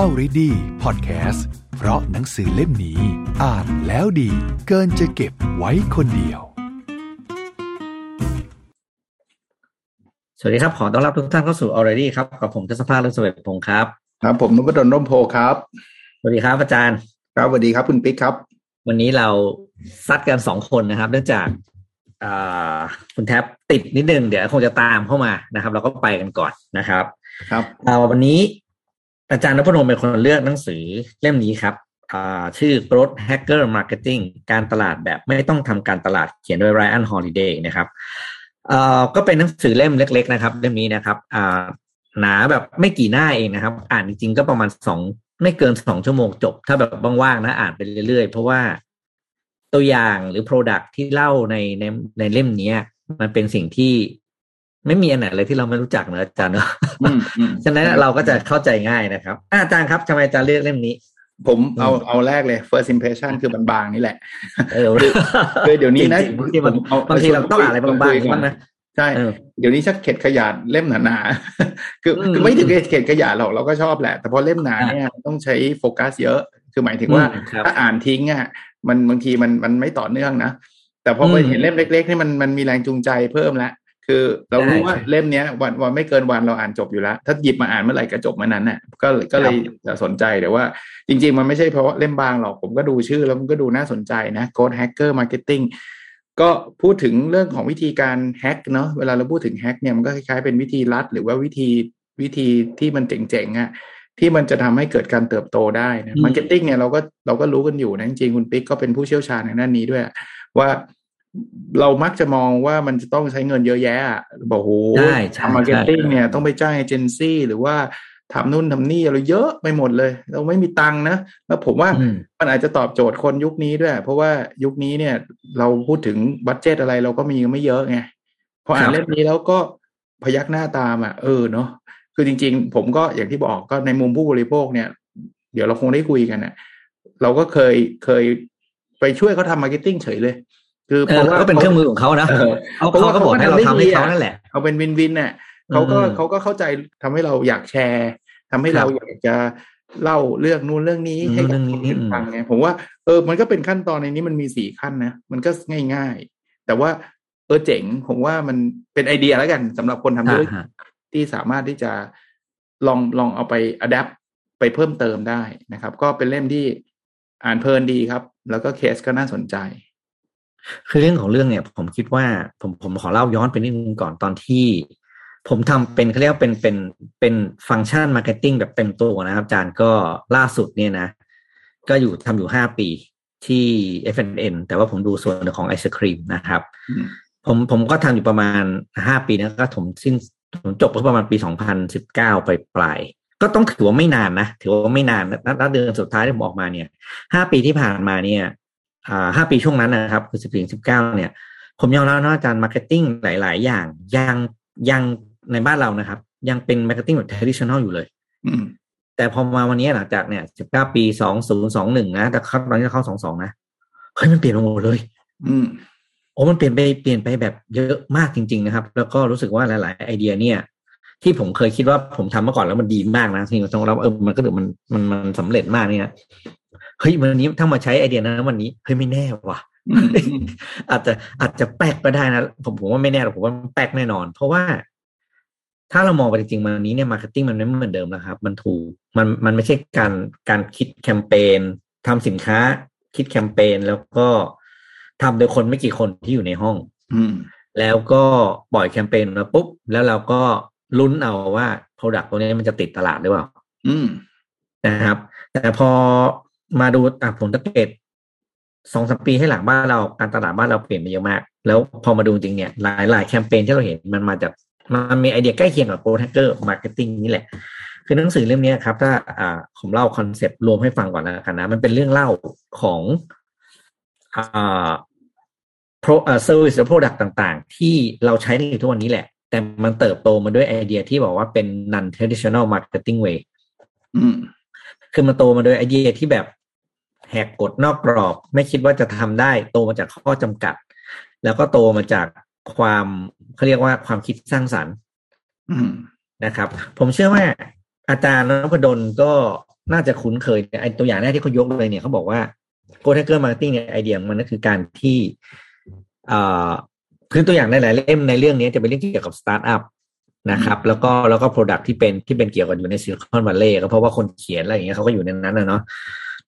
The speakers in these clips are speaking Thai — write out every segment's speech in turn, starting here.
Already Podcast เพราะหนังสือเล่มนี้ อ่านแล้วดี เกินจะเก็บไว้คนเดียว สวัสดีครับ ขอต้อนรับทุกท่านเข้าสู่ Already ครับ กับผมทศภาเรื่องสเวทพงศ์ครับ ครับ ผมนุพดลร่มโพครับ สวัสดีครับอาจารย์ ครับสวัสดีครับคุณปิ๊กครับ วันนี้เราซัดกันสองคนนะครับ เนื่องจากอ่าคุณแท็บติดนิดนึง เดี๋ยวคงจะตามเข้ามานะครับ เราก็ไปกันก่อนนะครับ ครับอ่าวันนี้ อาจารย์นพนมเป็นคนเลือกหนังสือเล่มนี้ครับชื่อ Growth Hacker Marketing การตลาดแบบไม่ต้องทำการตลาดเขียนโดย Ryan Holiday นะครับก็เป็นหนังสือเล่มเล็ก ๆ นะครับ เล่มนี้นะครับหนาแบบไม่กี่หน้าเองนะครับ อ่านจริงๆก็ประมาณสองไม่เกินสองชั่วโมงจบ ถ้าแบบว่างๆนะอ่านไปเรื่อยๆ เพราะว่าตัวอย่างหรือ Product ที่เล่าในในในเล่มนี้มันเป็นสิ่งที่ ไม่มีอันไหนเลยที่เราไม่รู้จักเนอะอาจารย์เนอะอืมอืมฉะนั้นเราก็จะเข้าใจง่ายนะครับอะอาจารย์ครับทำไมอาจารย์เลือกเล่มนี้ ผมเอาเอาแรกเลย first impression คือมันบางนี่แหละเออคือเดี๋ยวนี้นะจริงๆบางทีมันผมเอาบางทีเราต้องอ่านอะไรบางๆคุยกันบ้างนะใช่เออเดี๋ยวนี้ชักเข็ดขยาดเล่มหนาๆคืออืมคือไม่ถึงกับเข็ดขยาดหรอกเราก็ชอบแหละ แต่พอเล่มหนาเนี่ยต้องใช้โฟกัสเยอะ คือหมายถึงว่าอืมครับถ้าอ่านทิ้งอะมันบางทีมันมันไม่ต่อเนื่องนะแต่พอไปอืมเห็นเล่มเล็กๆนี่มันมันมีแรงจูงใจเพิ่มละ คือเรารู้ใช่ว่าเล่มเนี้ยวันวันไม่เกินวันเราอ่านจบอยู่แล้ว ถ้าหยิบมาอ่านเมื่อไหร่ก็จบเมื่อนั้นน่ะก็ก็เลยจะสนใจแต่ว่า จริง ๆ มันไม่ใช่เพราะว่าเล่มบางหรอกผมก็ดูชื่อแล้วมันก็ดูน่าสนใจนะ Code Hacker Marketing ก็พูดถึงเรื่องของวิธีการแฮ็กเนาะเวลาเราพูดถึงแฮ็กเนี่ยมันก็คล้ายๆเป็นวิธีลัด หรือว่าวิธีวิธีที่มันเจ๋งๆอะที่มันจะทำให้เกิดการเติบโตได้นะอืม marketing เนี่ยเราก็เราก็รู้กันอยู่นะจริงๆคุณปิ๊กก็เป็นผู้เชี่ยวชาญในด้านนี้ด้วยว่า เรามักจะมองว่ามันจะต้องใช้เงินเยอะแยะอะบอกโหใช่ใช่ทำ marketing ใช่เนี่ยต้องไปจ้างเอเจนซี่หรือว่าทำนู่นทำนี่อะไรเยอะไปหมดเลย เราไม่มีตังค์นะ แล้วผมว่าอืมมันอาจจะตอบโจทย์คนยุคนี้ด้วย เพราะว่ายุคนี้เนี่ย เราพูดถึง budget อะไรเราก็มีไม่เยอะไงพออ่าครับเล่มนี้แล้วก็พยักหน้าตามอะเออเนาะคือจริง ๆ ผมก็อย่างที่บอกก็ในมุมผู้บริโภคเนี่ย เดี๋ยวเราคงได้คุยกันอะ เราก็เคยเคยไปช่วยเขาทำ marketing เฉยเลย คือเออก็เป็นเครื่องมือของเขานะเออเขาเขาก็บอกให้เราทำให้เขานั่นแหละเขาเป็น win-win เนี่ยเขาก็อืมเขาก็เข้าใจทำให้เราอยากแชร์ทำให้ครับเราอยากจะเล่าเรื่องนู้นเรื่องนี้ให้กับเรื่องนี้นอื่นอืมฟังไงผมว่าเออมันก็เป็นขั้นตอนในนี้มันมีสี่ขั้นนะมันก็ง่ายๆ แต่ว่าเออเจ๋งผมว่ามันเป็นไอเดียแล้วกันสำหรับคนทำธุรกิจอ่าฮะที่สามารถที่จะลองลองเอาไป adapt ไปเพิ่มเติมได้นะครับ ก็เป็นเล่มที่อ่านเพลินดีครับ แล้วก็เคสก็น่าสนใจ คือเรื่องของเรื่องเนี่ยผมคิดว่าผมผมขอเล่าย้อนไปนิดนึงก่อนตอนที่ ผมทำเป็นเขาเรียกว่าเป็นเป็นเป็น function marketing แบบเต็มตัวนะครับอาจารย์ก็ล่าสุดเนี่ยนะ ก็อยู่ทำอยู่ห้าปีที่ F&N แต่ว่าผมดูส่วนของไอศครีมนะครับอืมผมผมก็ทำอยู่ประมาณห้าปีนะก็ผมสิ้นผมจบก็ประมาณปีสองพันสิบเก้าไปปลายๆก็ต้องถือว่าไม่นานนะถือว่าไม่นานนะณเดือนสุดท้ายที่ผมออกมาเนี่ยห้าปีที่ผ่านมาเนี่ยอ่า ห้าปีช่วงนั้นนะครับคือสิบสี่สิบเก้าเนี่ย ผมยอมรับนะอาจารย์ marketing หลาย ๆ อย่างยังยังในบ้านเรานะครับ ยังเป็น marketing แบบ traditional อยู่เลยอืมแต่พอมาวันนี้หลังจากเนี่ยสิบเก้าปีสองศูนย์สองหนึ่งนะแต่เข้าตอนนี้เข้าสองสองนะเฮ้ยมันเปลี่ยนไปหมดเลย อืมโอ้มันเปลี่ยนไปเปลี่ยนไปแบบเยอะมากจริง ๆ นะครับ แล้วก็รู้สึกว่าหลาย ๆ ไอเดียเนี่ย ที่ผมเคยคิดว่าผมทำมาก่อนแล้วมันดีมากนะที่ต้องรับเออมันก็ถือมันมันมันสำเร็จมากเนี่ย เฮ้ยวันนี้ถ้ามาใช้ไอเดียนั้นวันนี้เฮ้ยไม่แน่ว่ะอืมอืมอาจจะอาจจะแปลกก็ได้นะผมผมว่าไม่แน่หรอกผมว่ามันแปลกแน่นอน เพราะว่า ถ้าเรามองไปจริงๆวันนี้เนี่ย marketing มันไม่เหมือนเดิมแล้วครับ มันถูกมันมันไม่ใช่การการคิดแคมเปญทำสินค้า คิดแคมเปญแล้วก็ทำโดยคนไม่กี่คนที่อยู่ในห้อง อืมแล้วก็ปล่อยแคมเปญมาปุ๊บ แล้วเราก็ลุ้นเอาว่า Product ตัวนี้มันจะติดตลาดหรือเปล่าอืมนะครับ แต่พอ มาดูอะผลสังเกตสองสามปีให้หลังบ้านเราการตลาดบ้านเราเปลี่ยนไปเยอะมาก แล้วพอมาดูจริงเนี่ยหลายหลายแคมเปญที่เราเห็นมันมาจากมันมีไอเดียใกล้เคียงกับ Growth Hacker Marketing นี่แหละ คือหนังสือเล่มนี้ครับ ถ้าอ่าผมเล่า concept รวมให้ฟังก่อนแล้วกันนะ มันเป็นเรื่องเล่าของอ่า pro เอ่อ service หรือ product ต่างๆ ที่เราใช้ในทุกวันนี้แหละ แต่มันเติบโตมาด้วยไอเดียที่บอกว่าเป็น non traditional marketing way อืมคือมันโตมาโดยไอเดียที่แบบ แหกกฎนอกกรอบ ไม่คิดว่าจะทำได้ โตมาจากข้อจำกัด แล้วก็โตมาจากความเขาเรียกว่าความคิดสร้างสรรค์อืมนะครับ ผมเชื่อว่าอาจารย์นพดลก็น่าจะคุ้นเคยไอตัวอย่างแรกที่เขายกเลยเนี่ยเขาบอกว่า Growth Hacker Marketing เนี่ยไอเดียมันก็คือการที่อ่าคือตัวอย่างในหลายเล่มในเรื่องนี้จะเป็นเรื่องที่เกี่ยวกับสตาร์ทอัพนะครับ แล้วก็แล้วก็ product ที่เป็นที่เป็นเกี่ยวกับอยู่ใน Silicon Valley ก็เพราะว่าคนเขียนอะไรอย่างเงี้ยเขาก็อยู่ในนั้นนะเนาะ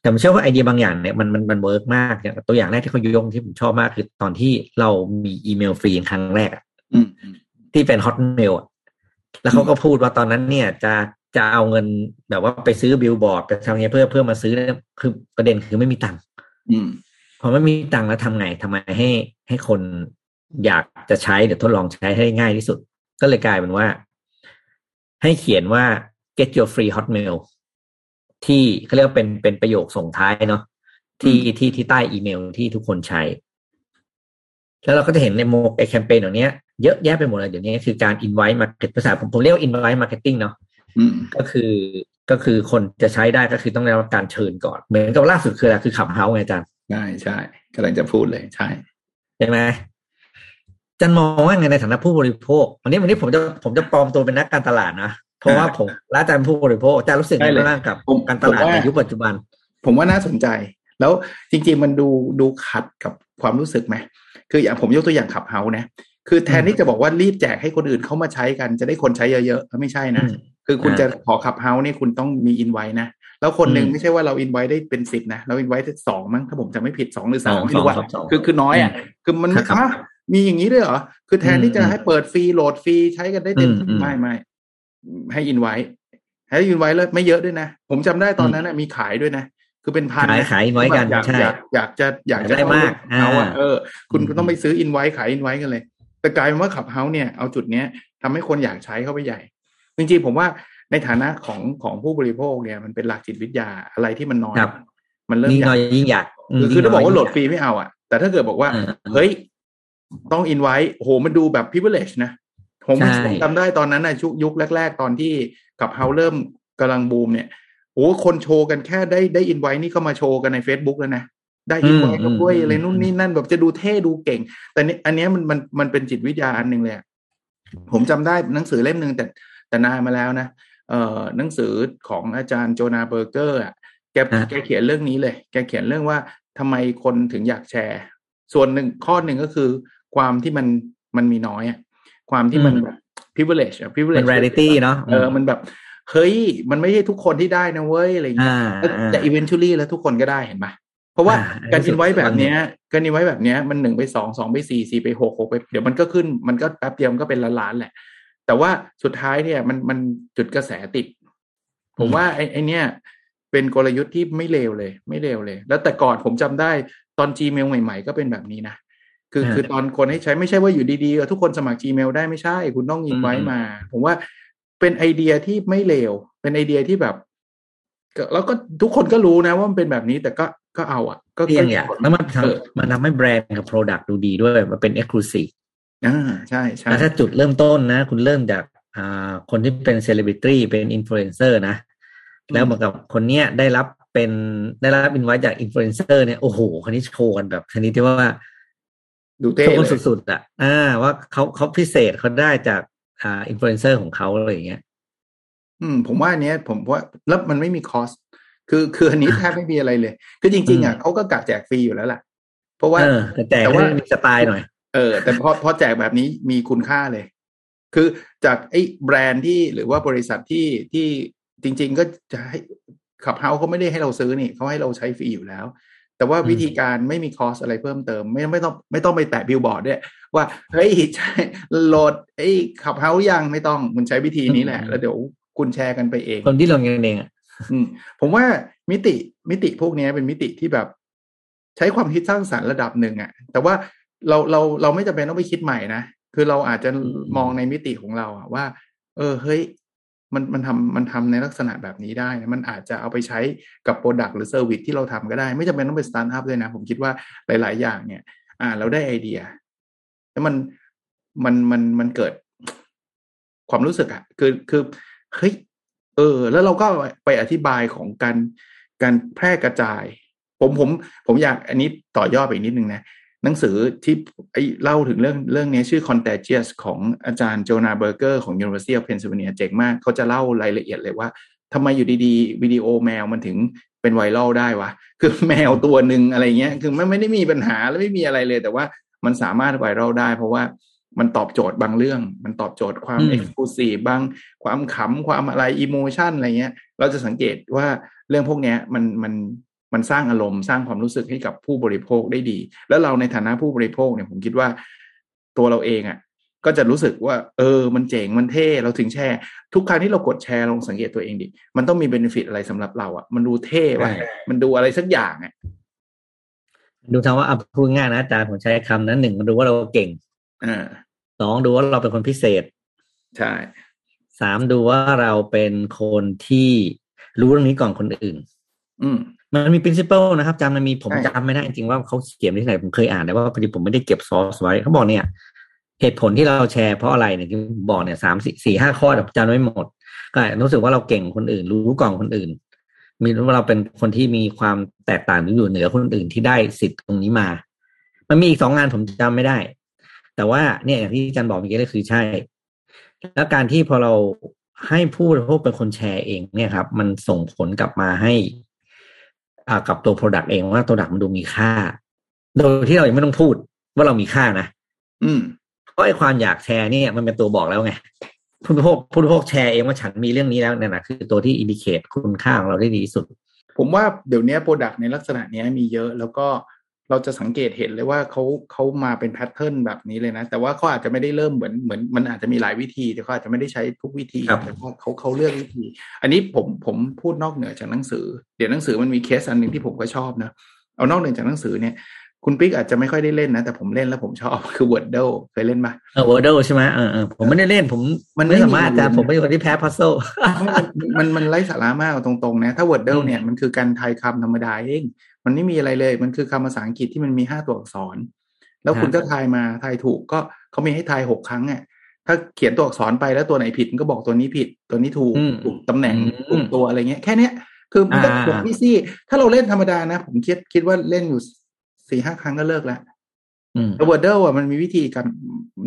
แต่ผมเชื่อว่าไอเดียบางอย่างเนี่ยมันมันมัน work มากอย่างตัวอย่างแรกที่เขายกที่ผมชอบมากคือตอนที่เรามีอีเมลฟรีครั้งแรกอะอืมอืมที่เป็น Hotmail อะแล้วเขาก็พูดว่าตอนนั้นเนี่ยจะจะเอาเงินแบบว่าไปซื้อบิลบอร์ดไปทำเงี้ยเพื่อเพื่อมาซื้อเนี่ยคือประเด็นคือไม่มีตังค์อืมพอไม่มีตังค์แล้วทำไงทำไงให้ให้คนอยากจะใช้เดี๋ยวทดลองใช้ให้ง่ายที่สุด ก็เลยกลายเป็นว่า ให้เขียนว่า get your free hotmail ที่เขาเรียกว่าเป็นเป็นประโยคส่งท้ายเนาะที่ที่ที่ใต้อีเมลที่ทุกคนใช้ แล้วเราก็จะเห็นในโมไอแคมเปญเหล่านี้เยอะแยะไปหมดเลยเดี๋ยวนี้คือการ invite market ภาษาผมผมเรียกว่า invite marketing เนาะอืมก็คือก็คือคนจะใช้ได้ก็คือต้องได้รับการเชิญก่อน เหมือนกับล่าสุดคืออะไรคือขับเฮาไงอาจารย์ใช่ใช่กำลังจะพูดเลยใช่ใช่ไหมอาจันมองว่าไงในฐานะผู้บริโภควันนี้วันนี้ผมจะผมจะปลอมตัวเป็นนักการตลาดนะ เพราะว่าผมและอาจารย์เป็นผู้บริโภคอาจารย์รู้สึกยังไงบ้างกับผมการตลาดผมว่าในยุคปัจจุบัน ผมว่าน่าสนใจ แล้วจริง ๆ มันดูดูขัดกับความรู้สึกไหมคืออย่างผมยกตัวอย่างขับเฮานะ คือแทนที่จะบอกว่ารีบแจกให้คนอื่นเข้ามาใช้กันจะได้คนใช้เยอะๆไม่ใช่นะอืมคือคุณอ่าจะขอขับเฮานี่คุณต้องมีอินไว้นะแล้วคนหนึ่งอืมไม่ใช่ว่าเราอินไว้ได้เป็นสิบนะ เราอินไว้ได้สองมั้งถ้าผมจำไม่ผิดสองหรือสามสองไม่รู้ว่าสองสองคือคือน้อยอะคือมันไม่ครับฮะมีอย่างนี้ด้วยเหรอ คือแทนที่จะอืมให้เปิดฟรีโหลดฟรีใช้กันได้เต็มที่อืมอืมไม่ไม่ ให้อินไว้ให้อินไว้แล้วไม่เยอะด้วยนะ ผมจำได้ตอนนั้นน่ะมีขายด้วยนะ คือเป็นพันขายนะขายไว้กันอยากใช่อยากอยากจะอยากจะได้มากเอาอะอ่าเออ คุณอืมก็ต้องไปซื้ออินไว้ขายอินไว้กันเลย แต่กลายเป็นว่า Clubhouse เนี่ยเอาจุดเนี้ยทำให้คนอยากใช้เข้าไปใหญ่ จริงๆผมว่าในฐานะของของผู้บริโภคเนี่ยมันเป็นหลักจิตวิทยาอะไรที่มันน้อยครับมันเริ่มยิ่งอยาน้อกยยิ่งอยากมคือคือถ้าบอกว่าโหลดยิ่งฟรีไม่เอาอะ แต่ถ้าเกิดบอกว่าเออเฮ้ย ต้องอินไว้โอ้โหมันดูแบบ privilege นะ ผมใช่ผมจำได้ตอนนั้นนะชุยุคแรก ๆ ตอนที่กับเฮาเริ่มกำลังบูมเนี่ยโอ้โหคนโชว์กันแค่ได้ได้อินไว้นี่ก็มาโชว์กันใน Facebook แล้วนะได้อินไว้ก็ด้วยอะไรนู่นนี่นั่นแบบจะดูเท่ดูเก่ง แต่นี่อันเนี้ยมันมันมันเป็นจิตวิทยาอันหนึ่งเลยอะผมจำได้หนังสือเล่มหนึ่งแต่แต่นานมาแล้วนะเอ่อหนังสือของอาจารย์โจนาเบอร์เกอร์อะแกอ่าแกเขียนเรื่องนี้เลย แกเขียนเรื่องว่าทำไมคนถึงอยากแชร์ ส่วนหนึ่งข้อหนึ่งก็คือ ความที่มันมันมีน้อยอะ ความที่มันอืมแบบ privilege อะเป็ privilege น reality เนาะเออมันแบบเฮ้ย มันไม่ใช่ทุกคนที่ได้นะเว้ยอะไรอย่างเงี้ยอ่าแต่อ่าแต่ eventually แล้วทุกคนก็ได้เห็นปะเพราะว่าอ่าการรู้สึอิกนไว้แบบวันหนึ่งเนี้ยการอินไว้แบบเนี้ยมันหนึ่งไปสองสองไปสี่สี่ไปหกหกไปเดี๋ยวมันก็ขึ้นมันก็แป๊บเดียวมันก็เป็นล้านล้านๆแหละ แต่ว่าสุดท้ายเนี่ยมันมันจุดกระแสติด ผมว่าไอ้ไอ้เนี่ยเป็นกลยุทธ์ที่ไม่เลวเลย ไม่เลวเลย แล้วแต่ก่อนผมจำได้ตอน Gmail ใหม่ ๆ ก็เป็นแบบนี้นะ คืออ่าคือตอนคนให้ใช้ไม่ใช่ว่าอยู่ดีๆเออทุกคนสมัคร Gmail ได้ไม่ใช่ คุณต้องอินไว้อืมมา ผมว่าเป็นไอเดียที่ไม่เลว เป็นไอเดียที่แบบก็แล้วก็ทุกคนก็รู้นะว่ามันเป็นแบบนี้แต่ก็ก็เอาอะ ก็เพียงอย่างแล้วมันทเออำมันทำให้แบรนด์กับ Product ดูดีด้วยมันเป็น Exclusive อ่าใช่ใช่แล้วถ้าจุดเริ่มต้นนะ คุณเริ่มจากอ่าคนที่เป็นเซเลบริตี้เป็นอินฟลูเอนเซอร์นะ แล้วเหมือนกับคนเนี้ยได้รับเป็นได้รับอินไว้จากอินฟลูเอนเซอร์เนี่ยโอ้โหคนนี้โชว์กันแบบชนิดที่ว่า ดูเท่โชว์เลกันยสุดๆอะอ่า ว่าเขาเขาพิเศษเขาได้จากอ่าอินฟลูเอนเซอร์ของเขาอะไรอย่างเงี้ย อืม ผมว่าอันเนี้ย ผมว่าแล้วมันไม่มี cost คือคืออันนี้แทบไม่มีอะไรเลย คือจริง ๆอะอืมเขาก็กะแจกฟรีอยู่แล้วแหละเพราะว่าเออแต่แต่แต่ว่าว่ามีสไตล์หน่อย เออ แต่พอพอแจกแบบนี้มีคุณค่าเลย คือจากไอ้แบรนด์ที่หรือว่าบริษัทที่ที่จริง ๆ ก็จะให้ Clubhouse เขาไม่ได้ให้เราซื้อนี่เขาให้เราใช้ฟรีอยู่แล้ว แต่ว่าอืมวิธีการไม่มี cost อะไรเพิ่มเติม ไม่ไม่ต้องไม่ต้องไปแปะบิลบอร์ดด้วยว่าเฮ้ยใช่โหลดไอ้ Clubhouse ยังไม่ต้องคุณใช้วิธีนี้แหละ แล้วเดี๋ยวคุณแชร์กันไปเอง คนที่ลงเงินเองอะอืมผมว่ามิติมิติพวกเนี้ยเป็นมิติที่แบบ ใช้ความคิดสร้างสรรค์ระดับหนึ่งอะแต่ว่าเราเราเราไม่จำเป็นต้องไปคิดใหม่นะ คือเราอาจจะอืมมองในมิติของเราอะว่า เออเฮ้ย มันมันทำมันทำในลักษณะแบบนี้ได้นะมันอาจจะเอาไปใช้กับ product หรือ service ที่เราทำก็ได้ ไม่จำเป็นต้องเป็นสตาร์ทอัพด้วยนะ ผมคิดว่าหลาย ๆ อย่างเนี่ย อ่า เราได้ไอเดีย แล้วมันมันมันมันเกิด ความรู้สึกอะคือคือเฮ้ยเออ แล้วเราก็ไปอธิบายของการการแพร่กระจาย ผมผม ผมอยากอันนี้ต่อยอดไปอีกนิดนึงนะ หนังสือที่ไอเล่าถึงเรื่องเรื่องนี้ชื่อ Contagious ของอาจารย์โจนาเบอร์เกอร์ของ University of Pennsylvania เจ๋งมาก เขาจะเล่ารายละเอียดเลยว่าทำไมอยู่ดีๆ วิดีโอแมวมันถึงเป็นไวรัลได้วะ คือแมวตัวหนึ่งอะไรเงี้ย คือไม่ไม่ได้มีปัญหาและไม่มีอะไรเลย แต่ว่ามันสามารถไวรัลได้ เพราะว่ามันตอบโจทย์บางเรื่อง มันตอบโจทย์ความอืม exclusive บางความขำความอะไร emotion อะไรเงี้ย เราจะสังเกตว่าเรื่องพวกเนี้ยมันมัน มันสร้างอารมณ์สร้างความรู้สึกให้กับผู้บริโภคได้ดี แล้วเราในฐานะผู้บริโภคเนี่ยผมคิดว่าตัวเราเองอะก็จะรู้สึกว่า เออ มันเจ๋งมันเท่เราถึงแชร์ ทุกครั้งที่เรากดแชร์ลองสังเกตตัวเองดิมันต้องมี benefit อะไรสำหรับเราอะ มันดูเท่ว่ะใช่มันดูอะไรสักอย่างอะดูทางว่าอะพูดง่ายนะอาจารย์ผมใช้คำนั้นหนึ่งมันดูว่าเราเก่งอ่าสองดูว่าเราเป็นคนพิเศษ ใช่สามดูว่าเราเป็นคนที่รู้เรื่องนี้ก่อนคนอื่น อืม มันมี principle นะครับจำมันมีผมใช่จำไม่ได้จริงๆว่าเขาเขียนที่ไหนผมเคยอ่านแต่ว่าพอดีผมไม่ได้เก็บซอสไว้เขาบอกเนี่ยเหตุผลที่เราแชร์เพราะอะไรเนี่ยที่ผมบอกเนี่ยสามสี่สี่ห้าข้อแต่ผมจำไม่หมด ก็รู้สึกว่าเราเก่งคนอื่น รู้ก่อนคนอื่น มีรู้ว่าเราเป็นคนที่มีความแตกต่างหรืออยู่เหนือคนอื่นที่ได้สิทธิ์ตรงนี้มา มันมีอีกสองงานผมจำไม่ได้ แต่ว่าเนี่ยอย่างที่อาจารย์บอกเมื่อกี้ก็คือใช่ แล้วการที่พอเราให้ผู้บริโภคเป็นคนแชร์เองเนี่ยครับ มันส่งผลกลับมาให้อ่า กับตัว Product เองว่าตัว Product มันดูมีค่า โดยที่เรายังไม่ต้องพูดว่าเรามีค่านะอืมเพราะไอ้ความอยากแชร์เนี่ยมันเป็นตัวบอกแล้วไงผู้บริโภคผู้บริโภคแชร์เองว่าฉันมีเรื่องนี้แล้วเนี่ยนะคือตัวที่ indicate คุณค่าของเราได้ดีที่สุด ผมว่าเดี๋ยวนี้ product ในลักษณะเนี้ยมีเยอะแล้วก็ เราจะสังเกตเห็นเลยว่าเขาเขามาเป็น pattern แบบนี้เลยนะ แต่ว่าเขาอาจจะไม่ได้เริ่มเหมือนเหมือนมันอาจจะมีหลายวิธีแต่เขาอาจจะไม่ได้ใช้ทุกวิธีครับแต่ว่าเขาเขาเลือกวิธี อันนี้ผมผมพูดนอกเหนือจากหนังสือ เดี๋ยวหนังสือมันมีเคสอันหนึ่งที่ผมก็ชอบนะเอานอกเหนือจากหนังสือเนี่ยคุณปิ๊กอาจจะไม่ค่อยได้เล่นนะ แต่ผมเล่นแล้วผมชอบคือ Wordle เคยเล่นปะเออ Wordle ใช่ไหมเออเออผมไม่ได้เล่นผมมันไม่ไม่สามารถมีอาจารย์ผมเป็นคนที่แพ้พัซโซมันมันมันไร้สาระมากเอาตรงๆนะ ถ้า Wordle อืมเนี่ยมันคือการทายคำธรรมดาเอง มันไม่มีอะไรเลย มันคือคำภาษาอังกฤษที่มันมีห้าตัวอักษร แล้วคุณก็ทายมาทายถูกก็เขามีให้ทายหกครั้งอะถ้าเขียนตัวอักษรไปแล้วตัวไหนผิดมันก็บอกตัวนี้ผิด ตัวนี้ถูกอืมถูกตำแหน่งอืมถูกตัวอะไรเงี้ยแค่เนี้ยคือมันก็อ่าจบพี่ซี่ ถ้าเราเล่นธรรมดานะ ผมคิดคิดว่าเล่นอยู่สี่ห้าครั้งก็เลิกแล้วอืมแต่ Wordle อะมันมีวิธีการ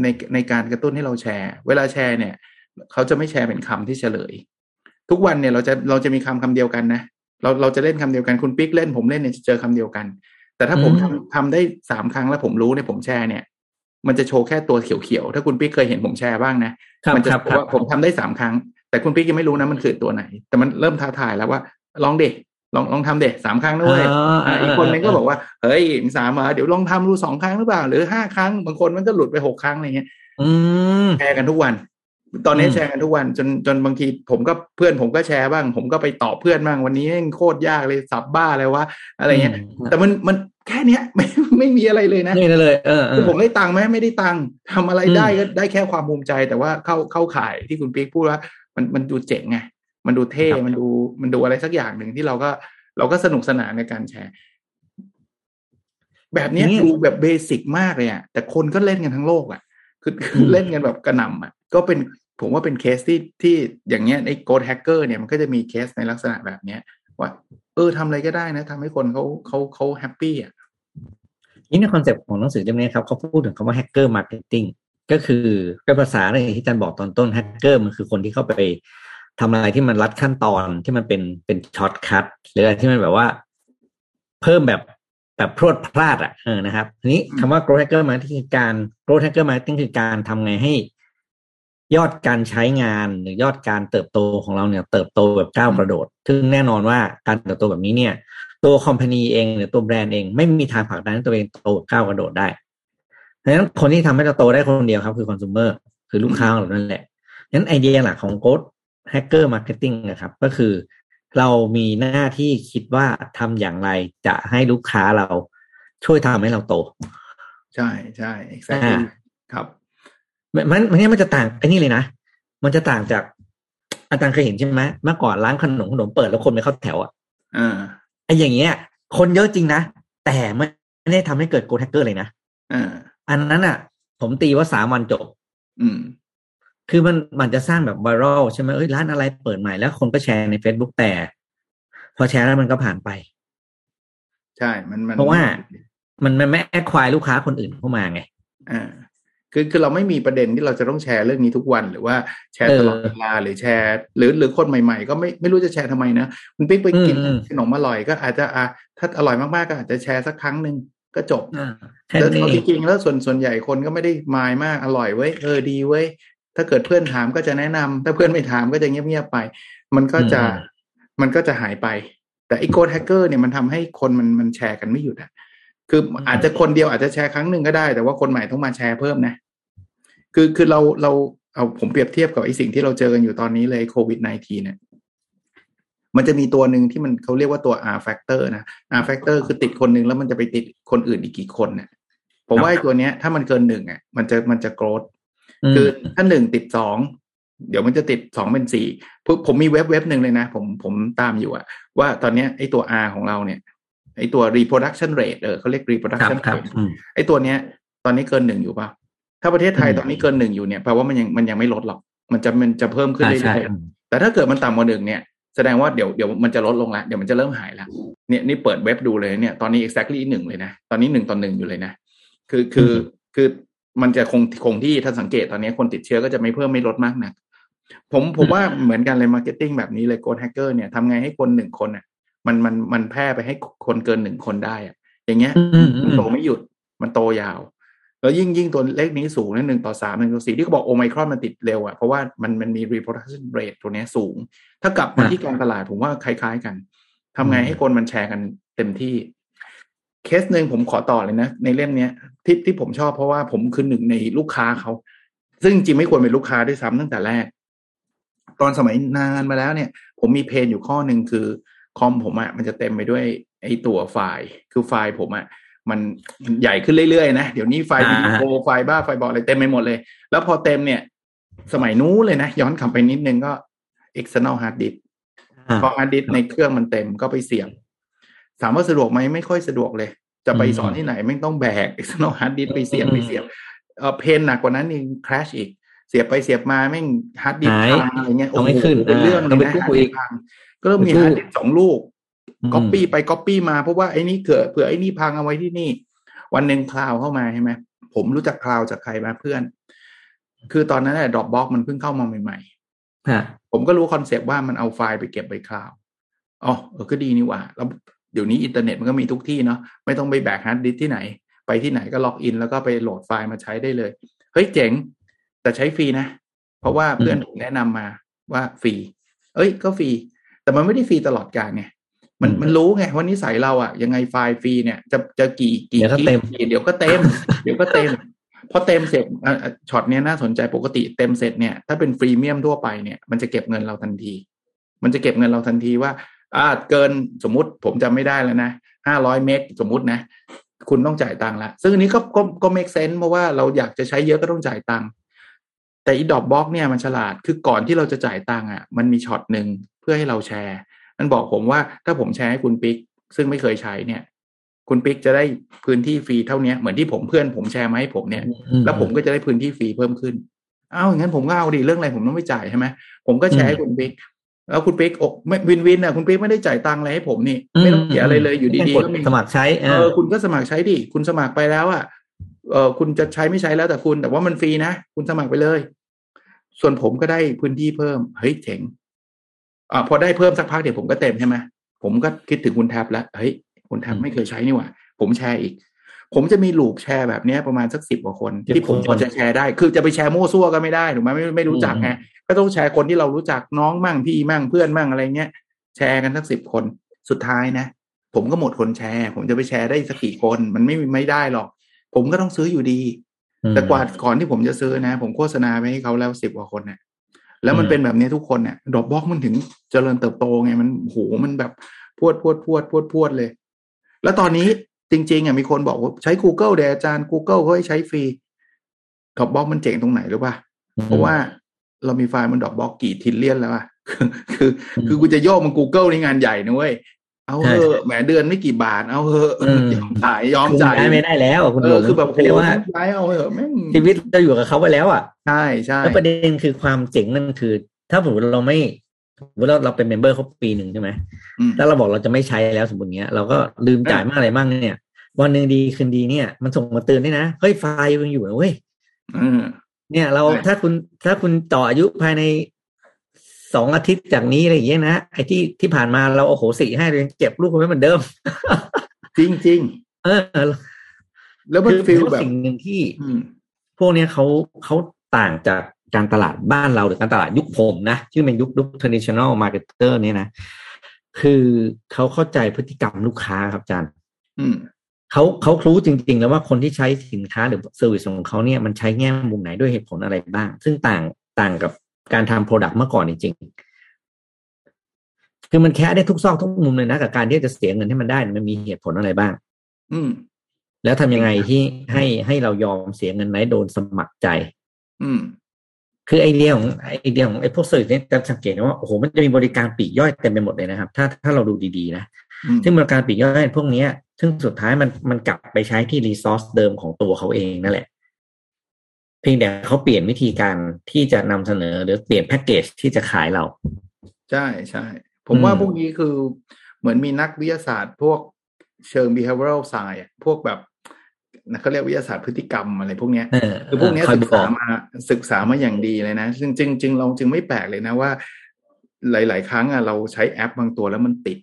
ในในการกระตุ้นให้เราแชร์ เวลาแชร์เนี่ย เขาจะไม่แชร์เป็นคำที่เฉลย ทุกวันเนี่ยเราจะเราจะมีคำคำเดียวกันนะ เราเราจะเล่นคำเดียวกันคุณปิ๊กเล่นผมเล่นเนี่ยจะเจอคำเดียวกัน แต่ถ้าผมอืมทำทำได้สามครั้งแล้วผมรู้เนี่ยผมแชร์เนี่ย มันจะโชว์แค่ตัวเขียวๆถ้าคุณปิ๊กเคยเห็นผมแชร์บ้างนะครับมัจะครับโชว์ว่าผมทำได้สามครั้ง แต่คุณปิ๊กยังไม่รู้นะมันคือตัวไหน แต่มันเริ่มท้าทายแล้วว่าลองเด็ลองลองทำเด็สามครั้งด้วยอ๋ออ่าอีกคนนึงก็บอกว่าเฮ้ยสามเหรอเดี๋ยวลองทำดูสองครั้งหรือเปล่า หรือห้าครั้งบางคนมันก็หลุดไปหกครั้งอะไรเงี้ยอืมแชร์กันทุกวัน ตอนนี้อืมแชร์กันทุกวันจนจนบางทีผมก็เพื่อนผมก็แชร์บ้าง ผมก็ไปตอบเพื่อนบ้างวันนี้แม่งโคตรยากเลยสับบ้าเลยวะอะไรเงี้ย แต่มันมันแค่เนี้ยไม่ไม่มีอะไรเลยนะนี่เลยเออเอคืออผมได้ตังค์ไหมไม่ได้ตังค์ทำอะไรอืมได้ก็ได้แค่ความภูมิใจ แต่ว่าเข้าเข้าข่ายที่คุณปิ๊กพูดว่า มันมันดูเจ๋งไงมันดูเท่ครับมันดูมันดูอะไรสักอย่างหนึ่งที่เราก็เราก็สนุกสนานในการแชร์ แบบเนี้ยดูแบบเบสิกมากเลยอะแต่คนก็เล่นกันทั้งโลกอะ คือคือเล่นกันแบบกระหน่ำอะก็เป็นผมว่าเป็นเคสที่ที่อย่างเงี้ยไอ้ growth hacker เนี่ยมันก็จะมีเคสในลักษณะแบบเนี้ยว่าเออทำอะไรก็ได้นะทำให้คนเขาเขาเขา happyอะนี่ใน concept ของหนังสือเล่มนี้ครับเขาพูดถึงคำว่า hacker marketingก็คือเป็นภาษาอะไรที่อาจารย์บอกตอนต้นแฮกเกอร์มันคือคนที่เข้าไปทำอะไรที่มันลัดขั้นตอนที่มันเป็นเป็น shortcut หรืออะไรที่มันแบบว่า เพิ่มแบบ แบบพรวดพราดอะเออนะครับทีนี้คำว่า growth hacker marketing คือการ growth hacker marketing คือการทำไงให้ ยอดการใช้งานหรือยอดการเติบโตของเราเนี่ย เติบโตแบบก้าวกระโดด ซึ่งแน่นอนว่าการเติบโตแบบนี้เนี่ย ตัว company เองหรือตัวแบรนด์เอง ไม่มีทางผลักดันให้ตัวเองโตแบบก้าวกระโดดได้ดังนั้นคนที่ทำให้เราโตได้คนเดียวครับ คือคอน sumer คือลูกค้าของเรานั่นแหละดังนั้นไอเดียหลักของ Growth Hacker Marketing นะครับ ก็คือ เรามีหน้าที่คิดว่าทำอย่างไรจะให้ลูกค้าเราช่วยทำให้เราโต ใช่ใช่ exactly อ่าครับ มันมันมันเนี่ยมันจะต่างไอ้นี่เลยนะ มันจะต่างจากอาจารย์เคยเห็นใช่ไหมเมื่อก่อนร้านขนมขนมเปิดแล้วคนไปเข้าแถวอะอ่าไอ้อย่างเงี้ย คนเยอะจริงนะ แต่ไม่ไม่ได้ทำให้เกิดโกลแฮกเกอร์เลยนะอ่าอันนั้นอะ ผมตีว่าสามวันจบ อืม คือมันมันจะสร้างแบบไวรัลใช่ไหมเอ้ยร้านอะไรเปิดใหม่แล้วคนก็แชร์ใน Facebook แต่ พอแชร์แล้วมันก็ผ่านไป ใช่ มันมันเพราะว่ามันมันไม่แอดควายลูกค้าคนอื่นเข้ามาไงอ่าคือคือเราไม่มีประเด็นที่เราจะต้องแชร์เรื่องนี้ทุกวัน หรือว่าแชร์ตลอดเวลาหรือแชร์ หรือหรือคนใหม่ๆ ก็ไม่ไม่รู้จะแชร์ทำไมนะคุณปิ๊กไปกินขนมอร่อยก็อาจจะอะถ้าอร่อยมากๆก็อาจจะแชร์สักครั้งหนึ่งก็จบแล้วจริงๆแล้วส่วนส่วนใหญ่คนก็ไม่ได้มายมากอร่อยเว้ยเออดีเว้ย ถ้าเกิดเพื่อนถามก็จะแนะนำถ้าเพื่อนไม่ถามก็จะเงียบๆไป มันก็จะมันก็จะหายไป แต่ไอ้ growth hacker เนี่ยมันทำให้คนมันมันแชร์กันไม่หยุดอะคืออาจจะคนเดียวอาจจะแชร์ครั้งหนึ่งก็ได้ แต่ว่าคนใหม่ต้องมาแชร์เพิ่มนะ คือคือเราเราเอาผมเปรียบเทียบกับไอ้สิ่งที่เราเจอกันอยู่ตอนนี้เลยโควิด -19 เนี่ยมันจะมีตัวหนึ่งที่มันเขาเรียกว่าตัว R factor นะ R factor คือติดคนหนึ่งแล้วมันจะไปติดคนอื่นอีกกี่คนเนี่ยผมว่าไอ้ตัวเนี้ยถ้ามันเกินหนึ่งอะมันจะมันจะโกรธ คือถ้าหนึ่งติดสองเดี๋ยวมันจะติดสองเป็นสี่ผมมีเว็บเว็บหนึ่งเลยนะ ผมผมตามอยู่อะว่าตอนเนี้ยไอ้ตัว R ของเราเนี่ยไอตัว reproduction rate เออเขาเรียก reproduction rate ไอตัวเนี้ย ตอนนี้เกินหนึ่งอยู่ป่ะ ถ้าประเทศไทยตอนนี้เกินหนึ่งอยู่เนี่ยแปลว่ามันยังมันยังไม่ลดหรอก มันจะมันจะเพิ่มขึ้นเรื่อยๆแต่ถ้าเกิดมันต่ำกว่าหนึ่งเนี่ยแสดงว่าเดี๋ยวเดี๋ยวมันจะลดลงแล้วเดี๋ยวมันจะเริ่มหายแล้วเนี่ยนี่เปิดเว็บดูเลยเนี่ยตอนนี้ exactly หนึ่งเลยนะ ตอนนี้หนึ่งต่อหนึ่งอยู่เลยนะ คือคือคือ มันจะคงคงที่ถ้าสังเกตตอนนี้คนติดเชื้อก็จะไม่เพิ่มไม่ลดมากนะผมผมว่าเหมือนกันเลย marketing แบบนี้เลย growth hacker เนี่ยทำไงให้คนหนึ่งคนอะ มันมันมันแพร่ไปให้คนเกินหนึ่งคนได้อะอย่างเงี้ยมันโตไม่หยุดมันโตยาว แล้วยิ่งยิ่งตัวเลขนี้สูงนั่นหนึ่งต่อสามหนึ่งต่อสี่ที่เขาบอกโอไมครอนมันติดเร็วอะเพราะว่ามันมันมี reproduction rate ตัวนี้สูง ถ้ากลับมาที่การตลาดผมว่าคล้าย ๆ กันทำไงให้คนมันแชร์กันเต็มที่ เคสหนึ่งผมขอต่อเลยนะ ในเล่มเนี้ยที่ที่ผมชอบเพราะว่าผมคือหนึ่งในลูกค้าเขา ซึ่งจริงไม่ควรเป็นลูกค้าด้วยซ้ำตั้งแต่แรก ตอนสมัยนานมาแล้วเนี่ย ผมมีเพนอยู่ข้อหนึ่งคือคอมผมอะ่ะมันจะเต็มไปด้วยไอ้ตัวไฟล์ คือไฟล์ผมอะ่ะมันใหญ่ขึ้นเรื่อยๆนะ เดี๋ยวนี้ไฟล์วิดีโอไฟล์บ้าไฟล์บออะไรเต็มไปหมดเลย แล้วพอเต็มเนี่ย สมัยนู้นเลยนะ ย้อนกลับไปนิดนึงก็ external hard disk พอ hard disk ในเครื่องมันเต็มก็ไปเสียบ ถามว่าสะดวกไหมไม่ค่อยสะดวกเลย จะไปสอนที่ไหนไม่ต้องแบก external hard disk ไปเสียบไปเสียบเออ pain หนักกว่านั้นนี่ crash อีก เสียบไปเสียบมาแม่งฮาร์ดดิสก์พังอะไรเงี้ยโอ้โหเป็นเรื่องเลยนะฮาร์ดดิสก์พังก็เริ่มมีฮาร์ดดิสก์สองลูกก๊อปปี้ไปก๊อปปี้มาเพราะว่าไอ้นี่เกิดเผื่อไอ้นี่พังเอาไว้ที่นี่ วันหนึ่ง cloud เข้ามาใช่ไหมผมรู้จัก cloud จากใครมาเพื่อน คือตอนนั้นแหละ Dropbox มันเพิ่งเข้ามาใหม่ๆผมก็รู้ concept ว่ามันเอาไฟล์ไปเก็บไป cloud อ๋อเออก็ดีนี่ว่าแล้วเดี๋ยวนี้อินเทอร์เน็ตมันก็มีทุกที่เนาะไม่ต้องไปแบกฮาร์ดดิสก์ที่ไหน ไปที่ไหนก็ล็อกอินแล้วก็ไปโหลดไฟล์มาใช้ได้เลย เฮ้ยเจ๋ง แต่ใช้ฟรีนะ เพราะว่าเพื่อนแนะนำมาว่าฟรี เอ้ยก็ฟรี แต่มันไม่ได้ฟรีตลอดกาลไงมันมันรู้ไงว่านิสัยเราอะยังไงไฟล์ฟรีเนี่ย จะจะกี่กี่เดี๋ยวก็เต็มเดี๋ยวก็เต็ม เดี๋ยวก็เต็มพอเต็มเสร็จช็อตเนี้ยน่าสนใจปกติเต็มเสร็จเนี่ยถ้าเป็น freemium ทั่วไปเนี่ยมันจะเก็บเงินเราทันที มันจะเก็บเงินเราทันทีว่า อ่าเกินสมมุติผมจำไม่ได้แล้วนะห้าร้อยเมกสมมุตินะ คุณต้องจ่ายตังค์ละซึ่งอันนี้ก็ก็ก็ make sense เพราะว่าเราอยากจะใช้เยอะก็ต้องจ่ายตังค์แต่อี Dropbox เนี่ยมันฉลาดคือก่อนที่เราจะจ่ายตังค์อะ มันมีช็อตหนึ่งเพื่อให้เราแชร์ มันบอกผมว่าถ้าผมแชร์ให้คุณปิ๊กซึ่งไม่เคยใช้เนี่ย คุณปิ๊กจะได้พื้นที่ฟรีเท่านี้เหมือนที่ผมเพื่อนผมแชร์มาให้ผมเนี่ย แล้วผมก็จะได้พื้นที่ฟรีเพิ่มขึ้นอ้าวอย่างนั้นผมก็เอาดิเรื่องอะไรผมต้องไม่จ่ายใช่ไหมผมก็แชร์ให้คุณปิ๊ก แล้วคุณปิ๊กอกไม่ win win อะคุณปิ๊กไม่ได้จ่ายตังค์อะไรให้ผมนี่ ไม่ต้องเสียอะไรเลยอยู่ดีๆก็มีสมัครใช้เออคุณก็สมัครใช้ดิคุณสมัครไปแล้วอะเออคุณจะใช้ไม่ใช้แล้วแต่คุณ แต่ว่ามันฟรีนะ คุณสมัครไปเลย ส่วนผมก็ได้พื้นที่เพิ่ม เฮ้ยเจ๋งอ่าพอได้เพิ่มสักพักเดี๋ยวผมก็เต็มใช่ไหมผมก็คิดถึงคุณแท็บแล้วเฮ้ยคุณแท็บไม่เคยใช้นี่หว่า ผมแชร์อีก ผมจะมีลูปแชร์แบบนี้ประมาณสักสิบกว่าคน ที่ผมพอจะแชร์ได้ คือจะไปแชร์มั่วซั่วก็ไม่ได้ถูกไหมไม่ไม่รู้จักไงก็ต้องแชร์คนที่เรารู้จักน้องมั่งพี่มั่งเพื่อนมั่งอะไรเงี้ยแชร์กันสักสิบคนสุดท้ายนะ ผมก็หมดคนแชร์ ผมจะไปแชร์ได้สักกี่คนมันไม่ไม่ได้หรอก ผมก็ต้องซื้ออยู่ดี แต่กว่าก่อนที่ผมจะซื้อนะ ผมโฆษณาไปให้เขาแล้วสิบกว่าคนเนะี่ยแล้วมันเป็นแบบนี้ทุกคนเนี่ยดอกบล็อกมันถึงเจริญเติบโตไงมันโหมันแบบพวดพวดพวดพวดพวดเลย แล้วตอนนี้ จริง ๆอะมีคนบอกว่าใช้ Google เดี๋ยวอาจารย์ Google เขาให้ใช้ฟรีดอกบล็อกมันเจ๋งตรงไหนหรือป่ะเพราะว่าเรามีไฟล์มันดอกบล็อกกี่ทิลเลียนแล้วอะคือ คือกูจะโยกมัน Google ในงานใหญ่นะเว้ยเอาเถอะแหมเดือนไม่กี่บาท เอาเถอะยอมจ่ายยอมจ่ายไม่ได้แล้วคุณหลงคือแบบเรียกว่าใช้เอาเถอะแม่งชีวิตเราอยู่กับเขาไปแล้วอะใช่ใช่แล้วประเด็นคือความเจ๋งนั่นคือ ถ้าสมมติเราไม่ สมมติเราเราเป็นเมมเบอร์เขาปีหนึ่งใช่ไหมแล้วเราบอกเราจะไม่ใช้แล้วสมมติเงี้ย เราก็ลืมจ่ายมากอะไรมากเนี่ย วันหนึ่งดีคืนดีเนี่ย มันส่งมาเตือนด้วยนะ เฮ้ยไฟล์ยังอยู่เว้ยอืมเนี่ยเราใช่ถ้าคุณถ้าคุณต่ออายุภายในสองอาทิตย์จากนี้อะไรอย่างเงี้ยนะไอ้ที่ที่ผ่านมาเราโอ้โหสี่ให้เลยเก็บลูกคุณไว้เหมือนเดิม จริงจริงเออๆแล้วมันคือฟีลผมว่าแบบสิ่งหนึ่งที่อืมพวกเนี้ยเขาเขาต่างจาก การตลาดบ้านเราหรือการตลาดยุคผมนะที่เป็นยุคยุค traditional marketer เนี่ยนะ คือเขาเข้าใจพฤติกรรมลูกค้าครับอาจารย์อืมเขาเขารู้จริง ๆ แล้วว่าคนที่ใช้สินค้าหรือ service ของเขาเนี่ยมันใช้แง่มุมไหนด้วยเหตุผลอะไรบ้าง ซึ่งต่างต่างกับการทำ product เมื่อก่อนจริงๆคือมันแค่ได้ทุกซอกทุกมุมเลยนะกับการที่จะเสียเงินให้มันได้มันมีเหตุผลอะไรบ้าง อืม แล้วทำยังไงที่ให้ให้เรายอมเสียเงินไหนโดยสมัครใจ อืม คือไอเดียของไอเดียของไอพวก service เนี่ยจะสังเกตนะว่าโอ้โหมันจะมีบริการปลีกย่อยเต็มไปหมดเลยนะครับ ถ้าถ้าเราดูดีๆนะอืมซึ่งบริการปลีกย่อยพวกเนี้ยซึ่งสุดท้ายมันมันกลับไปใช้ที่รีซอสเดิมของตัวเขาเองนั่นแหละ เพียงแต่เขาเปลี่ยนวิธีการที่จะนำเสนอหรือเปลี่ยนแพ็กเกจที่จะขายเรา ใช่ใช่ผมว่าอืมพวกนี้คือเหมือนมีนักวิทยาศาสตร์ พวกเชิง behavioral science อะพวกแบบ นะเขาเรียกวิทยาศาสตร์พฤติกรรมอะไรพวกเนี้ยเออคือพวกเนี้ยคอยศึกบอษากมาศึกษามาอย่างดีเลยนะจึงจึงจึงเราจึงไม่แปลกเลยนะว่า หลาย ๆ ครั้งอะเราใช้แอปบางตัวแล้วมันติด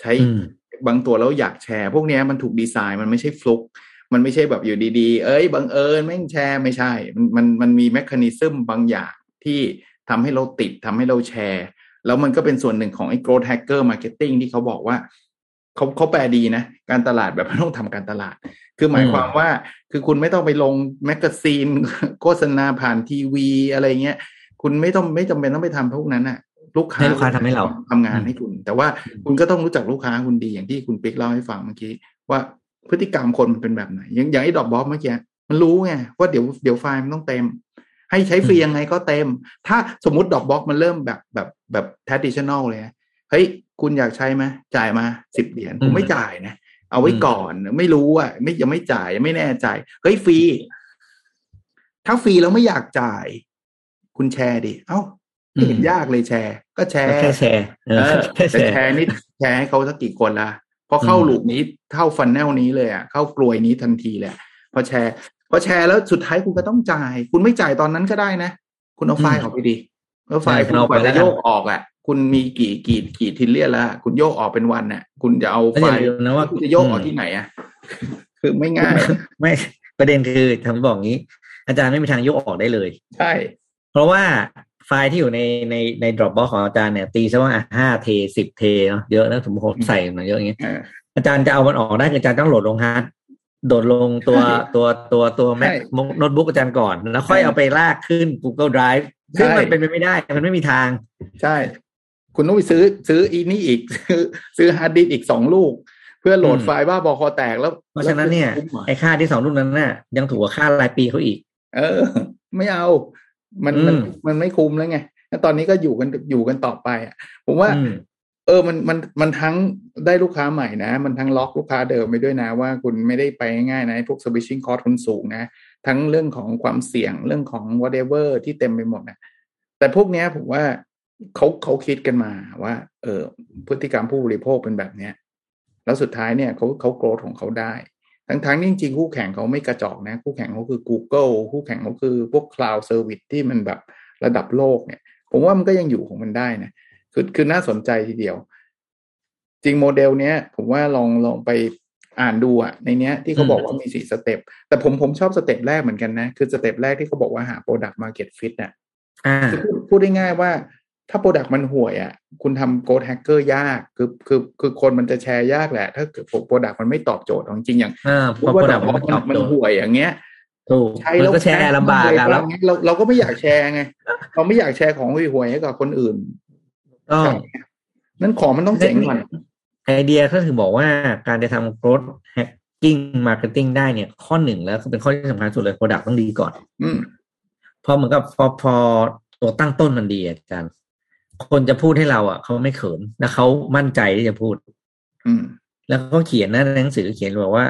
ใช้อืมบางตัวแล้วอยากแชร์ พวกเนี้ยมันถูกดีไซน์มันไม่ใช่ฟลุกมันไม่ใช่แบบอยู่ดีๆ เอ้ยบังเอิญแม่งแชร์ไม่ใช่มันมันมันมี mechanism บางอย่างที่ทำให้เราติดทำให้เราแชร์ แล้วมันก็เป็นส่วนหนึ่งของไอ้ growth hacker marketing ที่เขาบอกว่า เขาเขาแปลดีนะ การตลาดแบบไม่ต้องทำการตลาด คือหมายอืมความว่าคือคุณไม่ต้องไปลงแมกกาซีน โฆษณาผ่านทีวีอะไรเงี้ย คุณไม่ต้องไม่จำเป็นต้องไปทำพวกนั้นน่ะลูกค้าให้ลูกค้าทำให้เราทำงานให้คุณ แต่ว่าคุณก็ต้องรู้จักลูกค้าคุณดีอย่างที่คุณปิ๊กเล่าให้ฟังเมื่อกี้ ว่าพฤติกรรมคนมันเป็นแบบไหน อย่างอย่างไอ้ดอกบอสเมื่อกี้มันรู้ไงว่าเดี๋ยวเดี๋ยวไฟล์มันต้องเต็ม ให้ใช้ฟรียังไงก็เต็ม ถ้าสมมติดอกบล็อกมันเริ่มแบบแบบแบบ traditional เลยนะเฮ้ย คุณอยากใช้ไหมจ่ายมาสิบเหรียญผมไม่จ่ายนะ เอาไว้ก่อน ไม่รู้อะไม่ยังไม่จ่ายยังไม่แน่ใจเฮ้ยฟรีถ้าฟรีแล้วไม่อยากจ่าย คุณแชร์ดิเอ้าไม่เห็นอืมยากเลยแชร์ ก็แชร์แค่แชร์เอเอออแค่แต่แชร์แชร์นี่แชร์ให้เขาสักกี่คนละพอเข้าอืม loop นี้เข้า funnel นี้เลยอะเข้ากรวยนี้ทันทีเลยอะพอแชร์พอแชร์แล้วสุดท้ายคุณก็ต้องจ่าย คุณไม่จ่ายตอนนั้นก็ได้นะ คุณเอาไฟล์ออกไปดิแล้วไฟล์คุณกว่าจะโยกออกอะ คุณมีกี่กี่กี่ trillion แล้วอะคุณโยกออกเป็นวันน่ะ คุณจะเอาแล้วไฟล์อย่าลืมนะว่าคุณจะโยกออกที่ไหนอะ คือไม่ง่าย ไม่ประเด็นคือถามบอกงี้ อาจารย์ไม่มีทางโยกออกได้เลย ใช่ เพราะว่าไฟล์ที่อยู่ในในใน Dropbox ของอาจารย์เนี่ย ตีซะว่าห้าเทราสิบเทราเนาะเยอะนะผมผมใส่มาเยอะอย่างเงี้ยเอออาจารย์จะเอามันออกได้คืออาจารย์ต้องโหลดลงฮาร์ดโหลดลงตัวใช่ตัวตัวตัว Mac ใช่โน้ตบุ๊กอาจารย์ก่อน แล้วค่อยใช่เอาไปลากขึ้น Google Drive ซึ่งใช่มันเป็นไปไม่ได้ มันไม่มีทาง ใช่ คุณต้องไปซื้อซื้ออีนี่อีก ซื้อซื้อฮาร์ดดิสก์อีกสองลูก เพื่อโหลดอืมไฟล์บ้าบอคอแตกแล้ว เพราะฉะนั้นเนี่ยแล้วคุ้มหรอไอ้ค่าที่สองลูกนั้นน่ะ ยังถูกกว่าค่ารายปีเขาอีก เออ ไม่เอา มันมันอืมมันไม่คุ้มแล้วไงแล้วตอนนี้ก็อยู่กันอยู่กันต่อไปอะผมว่าอืมเออมันมันมันทั้งได้ลูกค้าใหม่นะ มันทั้งล็อกลูกค้าเดิมไปด้วยนะ ว่าคุณไม่ได้ไปง่ายๆนะไอ้พวก switching cost คุณสูงนะ ทั้งเรื่องของความเสี่ยงเรื่องของ whatever ที่เต็มไปหมดนะแต่พวกเนี้ยผมว่า เขาเขาคิดกันมาว่า เออพฤติกรรมผู้บริโภคเป็นแบบเนี้ย แล้วสุดท้ายเนี่ยเขาเขา growth ของเขาได้ ทั้งทั้งๆที่จริงๆคู่แข่งเขาไม่กระจอกนะ คู่แข่งเขาคือ Google คู่แข่งเขาคือพวก cloud service ที่มันแบบระดับโลกเนี่ย ผมว่ามันก็ยังอยู่ของมันได้นะคือคือน่าสนใจทีเดียว จริงโมเดลเนี้ย ผมว่าลองลองไปอ่านดูอะในเนี้ยที่เขาบอกว่ามีสี่ step แต่ผมผมชอบ step แรกเหมือนกันนะ คือ step แรกที่เขาบอกว่าหา product market fit น่ะอ่าคือพูดพูดได้ง่ายว่า ถ้า Product มันห่วยอะ คุณทำ Growth Hacker ยากคือคือคือคนมันจะแชร์ยากแหละ ถ้าเกิด Product มันไม่ตอบโจทย์ของจริงอย่างอ่าพูพดอว่าโปรดัดกอกมันบไม่อตอบมันโจทย์ห่วยอย่างเงี้ยถูกใช้มันแล้วก็แชร์ลำบากอะแล้วเราเราก็ไม่อยากแชร์ไงเราไม่อยากแชร์ของห่วยๆให้กับคนอื่นต้องนั่นของมันต้องเจ๋งก่อนไอเดียก็คือบอกว่าการจะทำ growth hacking marketing ได้เนี่ย ข้อหนึ่งแล้วคือเป็นข้อที่สำคัญสุดเลย product ต้องดีก่อน อืมพอเหมือนกับพอพอตัวตั้งต้นมันดีอาจารย์ คนจะพูดให้เราอะเขาไม่เขินแล้วเขามั่นใจที่จะพูด อืม แล้วเขาเขียนนะในหนังสือเขียนบอกว่า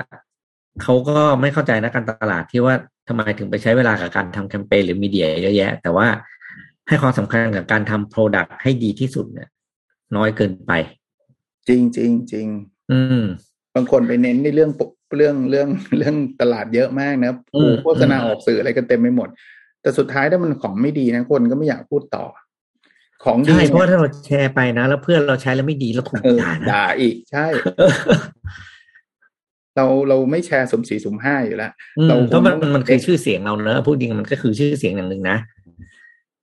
เขาก็ไม่เข้าใจนะการตลาดที่ว่าทำไมถึงไปใช้เวลากับการทำแคมเปญหรือมีเดียเยอะแยะ แต่ว่าให้ความสำคัญกับการทำโปรดักต์ให้ดีที่สุดเนี่ย น้อยเกินไป จริงจริงจริงอืม บางคนไปเน้นในเรื่องเรื่องเรื่องเรื่องตลาดเยอะมากนะอืมโฆษณาออกสื่ออะไรกันเต็มไปหมด แต่สุดท้ายถ้ามันของไม่ดีนะคนก็ไม่อยากพูดต่อ ของดีใช่เพราะว่าเนี่ยถ้าเราแชร์ไปนะแล้วเพื่อนเราใช้แล้วไม่ดีแล้วถูกเออด่านะด่าอีกใช่ เราเราไม่แชร์สมสีสมห้าอยู่แล้วอืมเราเพราะมันคงต้องมันคือชื่อเสียงเราเนอะพูดจริงมันก็คือชื่อเสียงอย่างหนึ่งนะ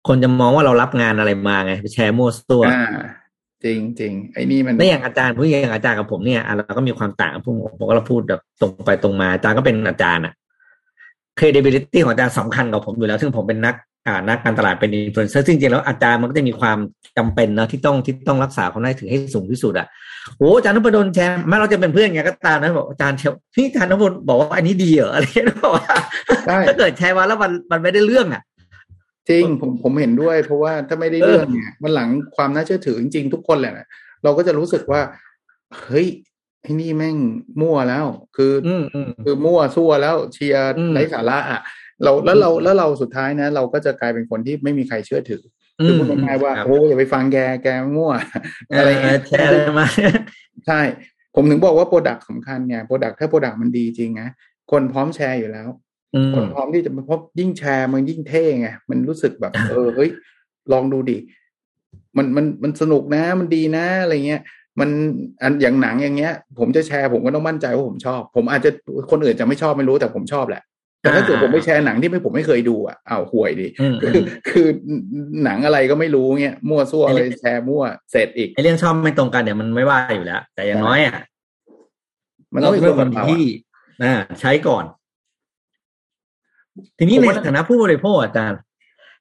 คนจะมองว่าเรารับงานอะไรมาไงไปแชร์มั่วตัวอ่าจริงจริงไอ้นี่มันแล้วอย่างอาจารย์ผู้อย่างอาจารย์กับผมเนี่ยอะเราก็มีความต่างกับผมผมก็เราพูดแบบตรงไปตรงมาอาจารย์ก็เป็นอาจารย์อะ credibility ของอาจารย์สำคัญกับผมอยู่แล้ว ซึ่งผมเป็นนัก อ่านักการตลาดเป็น influencer ซึ่งจริงๆแล้วอาจารย์มันก็จะมีความจำเป็นนะที่ต้องที่ต้องรักษาความน่าถือให้สูงที่สุดอะโอ้อาจารย์นพดลแชร์แม้เราจะเป็นเพื่อนไงก็ตามนะบอกอาจารย์เชลพี่อาจารย์นพดลบอกว่าอันนี้ดีเหรออะไรเงี้ยบอกว่าใช่ถ้าเกิดแชร์มาแล้วมันมันไม่ได้เรื่องอะ จริงผมผมเห็นด้วย เพราะว่าถ้าไม่ได้เรื่องเนี่ยวันหลังความน่าเชื่อถือจริงๆทุกคนแหละนะเราก็จะรู้สึกว่าเฮ้ยไอ้นี่แม่งมั่วแล้ว คืออืมอืมคือมั่วซั่วแล้วเชียร์อืมไร้สาระอะ เราแล้วเราแล้วเราสุดท้ายนะ เราก็จะกลายเป็นคนที่ไม่มีใครเชื่อถืออคือพูดง่ายๆว่าครับโอ้อย่าไปฟังแกแกมั่วเออะไรอเงี้ยแชร์อะไรมาใช่ ผมถึงบอกว่า product สำคัญไง product ถ้า product มันดีจริงนะคนพร้อมแชร์อยู่แล้วอืมคนพร้อมที่จะเพราะยิ่งแชร์มันยิ่งเท่ไงมันรู้สึกแบบ เออเฮ้ยลองดูดิมันมันมันสนุกนะมันดีนะอะไรเงี้ยมันอันอย่างหนังอย่างเงี้ย ผมจะแชร์ผมก็ต้องมั่นใจว่าผมชอบ ผมอาจจะคนอื่นจะไม่ชอบไม่รู้แต่ผมชอบแหละ แต่ถ้าเกิดผมไปแชร์หนังที่ไม่ผมไม่เคยดูอะอ้าวห่วยดิอืมคือคือหนังอะไรก็ไม่รู้เงี้ยมั่วซั่วเลยแชร์มั่วเสร็จอีกไอเรื่องชอบไม่ตรงกันเนี่ยมันไม่ว่าอยู่แล้ว แต่อย่างน้อยอะมันต้องมีเราคเป็นนแบคนบเราที่อะอ่าใช้ก่อน ทีนี้ผมในว่าฐานะผู้บริโภคอาจารย์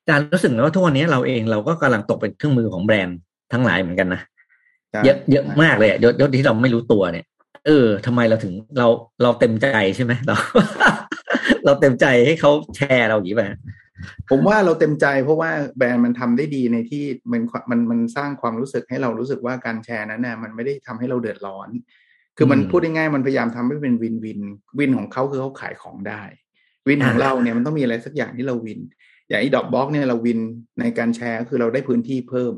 อาจารย์รู้สึกไหมว่าทุกวันนี้เราเองเราก็กำลังตกเป็นเครื่องมือของแบรนด์ทั้งหลายเหมือนกันนะใช่เยอะเยอะมากเลยอะยศยศที่เราไม่รู้ตัวเนี่ย เออทำไมเราถึงเราเราเต็มใจใช่ไหมเรา เราเต็มใจให้เขาแชร์เราอย่างนี้ไปผมว่าเราเต็มใจเพราะว่าแบรนด์มันทำได้ดีในที่มันมันมันสร้างความรู้สึกให้เรารู้สึกว่าการแชร์นั้นน่ะมันไม่ได้ทำให้เราเดือดร้อน คือมันอืมพูดง่ายๆมันพยายามทำให้เป็นวินวินวินของเขาคือเขาขายของได้ วินของอ่าเราเนี่ยมันต้องมีอะไรสักอย่างที่เราวิน อย่างไอ้ดอกบล็อกเนี่ยเราวินในการแชร์คือเราได้พื้นที่เพิ่ม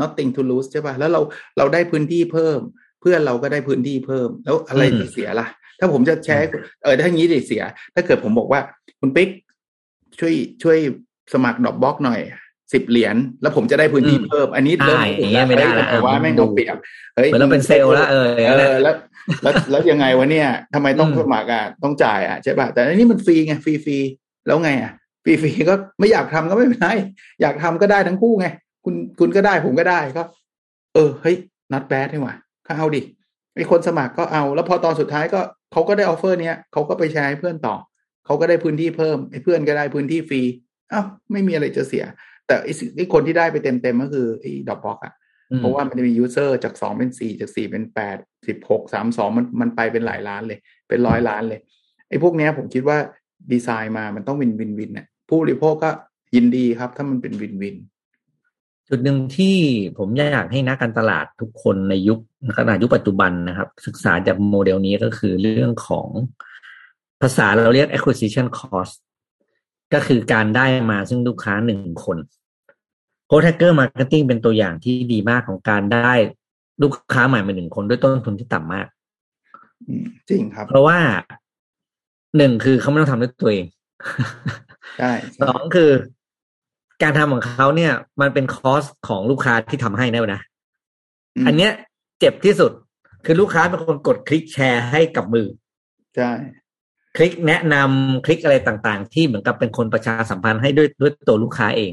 nothing to lose ใช่ป่ะแล้วเราเราได้พื้นที่เพิ่ม เพื่อนเราก็ได้พื้นที่เพิ่ม แล้วอะไรที่เสียล่ะ ถ้าผมจะแชร์เออถ้าอย่างนี้ดิเสีย ถ้าเกิดผมบอกว่า คุณปิ๊กช่วยช่วยสมัครดอกบล็อกหน่อยสิบเหรียญแล้วผมจะได้พื้นที่อืมเพิ่ม อันนี้อ่าเริ่มอย่างเงี้ยไม่ได้ละแต่ว่าอะแม่งดูเอาเปรียบเฮ้ยเหมือนเราเป็นเซลล์แล้วเอออย่างเอนั้นแหละอแล้วแล้วแล้วยังไงวะเนี่ยทำไมต้องอืมสมัครอะต้องจ่ายอะใช่ป่ะแต่อันนี้มันฟรีไงฟรีฟรีแล้วไงอะฟรีฟรีก็ไม่อยากทำก็ไม่เป็นไรอยากทำก็ได้ทั้งคู่ไง คุณคุณก็ได้ผมก็ได้ก็ เออเฮ้ย not bad นี่หว่าก็เอาดิไอคนสมัครก็เอา แล้วพอตอนสุดท้ายก็ เขาก็ได้ offer เนี้ยเขาก็ไปแชร์ให้เพื่อนต่อ เขาก็ได้พื้นที่เพิ่มไอ้เพื่อนก็ได้พื้นที่ฟรีอ้าวไม่มีอะไรจะเสีย แต่ไอ้สิ่งไอ้คนที่ได้ไปเต็มเต็มๆก็คือไอ้ Dropbox อะอืมเพราะว่ามันจะมี user จากสองเป็นสี่จากสี่เป็นแปดสิบหกสามสองมันมันไปเป็นหลายล้านเลย เป็นร้อยล้านเลยไอ้พวกเนี้ยผมคิดว่าดีไซน์มามันต้อง win win win เนี่ยผู้บริโภคก็ยินดีครับ ถ้ามันเป็น win win จุดหนึ่งที่ผมอยากให้นักการตลาดทุกคนในยุค ขนาดยุคปัจจุบันนะครับ ศึกษาจากโมเดลนี้ก็คือเรื่องของภาษาเราเรียก acquisition cost ก็คือการได้มาซึ่งลูกค้าหนึ่งคนโ o แ h กเกอร์มาร์เก็ตติ้งเป็นตัวอย่างที่ดีมากของการได้ลูกค้าใหม่มาหนึ่งคนด้วยต้นทุนที่ต่ำมากอืมจริงครับ เพราะว่าหนึ่งคือเขาไม่ต้องทำด้วยตัวเองใช่สองคือ การทำของเขาเนี่ย มันเป็น cost ของลูกค้าที่ทำให้นะนะมอันเนี้ย เจ็บที่สุด คือลูกค้าเป็นคนกดคลิกแชร์ให้กับมือ ใช่ คลิกแนะนำคลิกอะไรต่างๆ ที่เหมือนกับเป็นคนประชาสัมพันธ์ให้ด้วยด้วยตัวลูกค้าเอง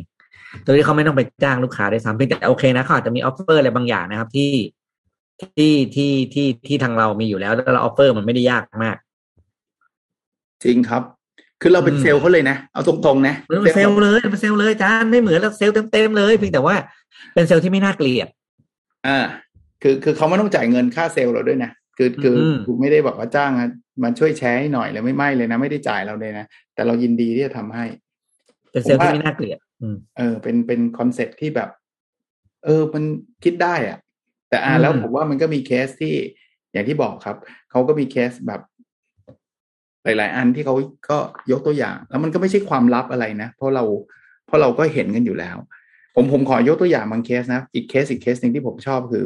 โดยที่เขาไม่ต้องไปจ้างลูกค้าด้วยซ้ำเพียงแต่โอเคนะเขาอาจจะมี offer อะไรบางอย่างนะครับ ที่ที่ที่ที่ที่ทางเรามีอยู่แล้วแล้วเรา offer มันไม่ได้ยากมาก จริงครับ คือเราเป็นอืมเซลล์เขาเลยนะ เอาตรงๆนะเป็นเซลล์เลยเป็นเซลล์เลยจานไม่เหมือนแล้วเซลล์เต็มๆเลยเพียงแต่ว่าเป็นเซลล์ที่ไม่น่าเกลียดอ่า คือคือเขาไม่ต้องจ่ายเงินค่าเซลล์เราด้วยนะคือคืออมคือไม่ได้บอกว่าจ้างอะมาช่วยแชร์ให้หน่อยเลยไม่ไม่เลยนะไม่ได้จ่ายเราเลยนะแต่เรายินดีที่จะทำให้เป็นเซลล์ผมว่าที่ไม่น่าเกลียดอืมเออ เป็นเป็น concept ที่แบบ เออ มันคิดได้อะแต่อ่าอืมแล้วผมว่ามันก็มีเคสที่อย่างที่บอกครับเขาก็มีเคสแบบ หลาย ๆ อันที่เขาก็ยกตัวอย่าง แล้วมันก็ไม่ใช่ความลับอะไรนะเพราะเราเพราะเราก็เห็นกันอยู่แล้ว ผมผมขอยกตัวอย่างบางเคสนะ อีกเคสอีกเคสหนึ่งที่ผมชอบคือ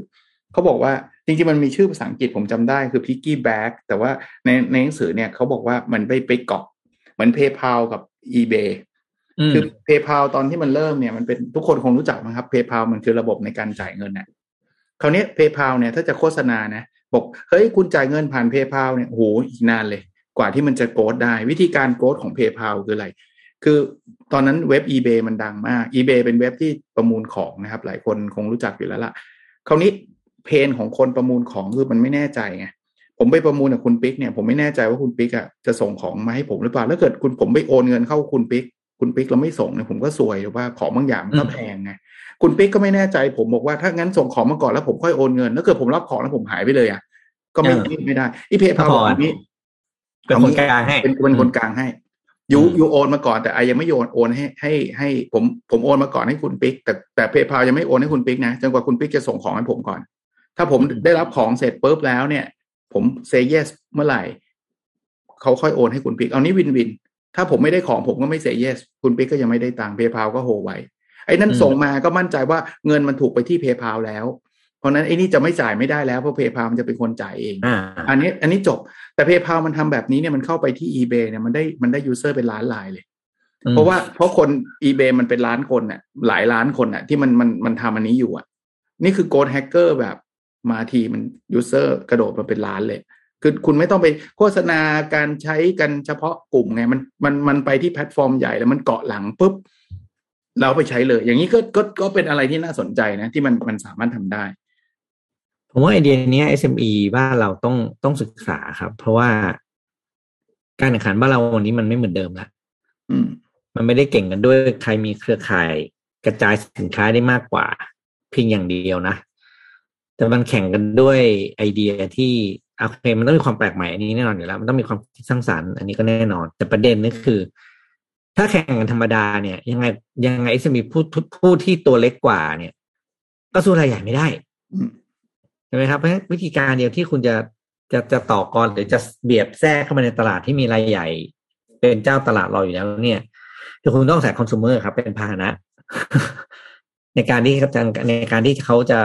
เขาบอกว่าจริงๆมันมีชื่อภาษาอังกฤษผมจำได้คือ piggy back แต่ว่าในในหนังสือเนี่ยเขาบอกว่ามันไปไปเกาะเหมือน PayPal กับ eBay คือ PayPal ตอนที่มันเริ่มเนี่ยมันเป็นทุกคนคงรู้จักมั้งครับ PayPal มันคือระบบในการจ่ายเงินเนี่ยคราวนี้ PayPal เนี่ยถ้าจะโฆษณานะบอกเฮ้ยคุณจ่ายเงินผ่าน PayPal เนี่ยโหอีกนานเลย กว่าที่มันจะโกดได้ วิธีการโกดของ PayPal คืออะไร คือตอนนั้นเว็บ eBay มันดังมาก eBay เป็นเว็บที่ประมูลของนะครับ หลายคนคงรู้จักอยู่แล้วล่ะคราวนี้ เพนของคนประมูลของคือมันไม่แน่ใจไงผมไปประมูลกับคุณปิ๊กเนี่ยผมไม่แน่ใจว่าคุณปิ๊กอะจะส่งของมาให้ผมหรือเปล่าถ้าเกิดคุณผมไปโอนเงินเข้าคุณปิ๊กคุณปิ๊กเราไม่ส่งเนี่ยผมก็ซวยหรือว่าของบางอย่างมันก็แพงไงคุณปิ๊กก็ไม่แน่ใจ ผมบอกว่าถ้างั้นส่งของมาก่อนแล้วผมค่อยโอนเงินถ้าเกิดผมรับของแล้วผมหายไปเลยอะก็ไม่ไม่ได้อีเพย์พาบอกนี้เป็นคนกลางให้เป็นเป็นคนกลางให้ยูยูโอนมาก่อนแต่ไอยังไม่โยนโอนให้ให้ให้ ผมผมโอนมาก่อนให้คุณปิ๊กแต่แต่ PayPal ยังไม่โอนให้คุณปิ๊กนะจนกว่าคุณปิ๊กจะส่งของให้ผมก่อน ถ้าผมได้รับของเสร็จปุ๊บแล้วเนี่ย ผม say yes เมื่อไหร่เขาค่อยโอนให้คุณปิ๊กเอานี้ win win ถ้าผมไม่ได้ของผมก็ไม่ say yes คุณปิ๊กก็ยังไม่ได้ตังค์เพย์พาก็โฮไว้ไอ้นั่นส่งมาก็มั่นใจว่าเงินมันถูกไปที่ PayPal แล้ว เพราะนั้นไอ้นี่จะไม่จ่ายไม่ได้แล้วเพราะ PayPal มันจะเป็นคนจ่ายเองอ่าอันนี้ อันนี้จบแต่ PayPal มันทำแบบนี้เนี่ยมันเข้าไปที่ eBay เนี่ยมันได้มันได้ user เป็นล้านรายเลย เพราะว่าเพราะคน eBay มันเป็นล้านคนน่ะหลายล้านคนน่ะที่มันมันมันทำอันนี้อยู่อะ นี่คือ growth hacker แบบ มาทีมัน user กระโดดมาเป็นล้านเลย คือคุณไม่ต้องไปโฆษณาการใช้กันเฉพาะกลุ่มไงมันมันมันไปที่แพลตฟอร์มใหญ่แล้วมันเกาะหลังปุ๊บเราไปใช้เลย อย่างนี้ก็ก็ก็เป็นอะไรที่น่าสนใจนะ ที่มันมันสามารถทำได้ผมว่าไอเดียนี้ SME บ้านเราต้องต้องศึกษาครับ เพราะว่าการแข่งขันบ้านเราวันนี้มันไม่เหมือนเดิมละอืมมันไม่ได้เก่งกันด้วยใครมีเครือข่ายกระจายสินค้าได้มากกว่า เพียงอย่างเดียวนะ แต่มันแข่งกันด้วยไอเดียที่โอเคมันต้องมีความแปลกใหม่อันนี้แน่นอนอยู่แล้ว มันต้องมีความคิดสร้างสรรค์ อันนี้ก็แน่นอน แต่ประเด็นนี่คือ ถ้าแข่งกันธรรมดาเนี่ย ยังไงยังไง SME ผู้ผู้ที่ตัวเล็กกว่าเนี่ย ก็สู้รายใหญ่ไม่ได้อืมใช่ไหมครับเพราะฉะนั้นวิธีการเดียวที่คุณจะจะจะต่อกรหรือจะเบียดแทรกเข้ามาในตลาดที่มีรายใหญ่ เป็นเจ้าตลาดเราอยู่แล้วเนี่ยคือคุณต้องใส่คอน sumer ครับ เป็นพาหนะ ในการที่ครับในการที่เขาจะ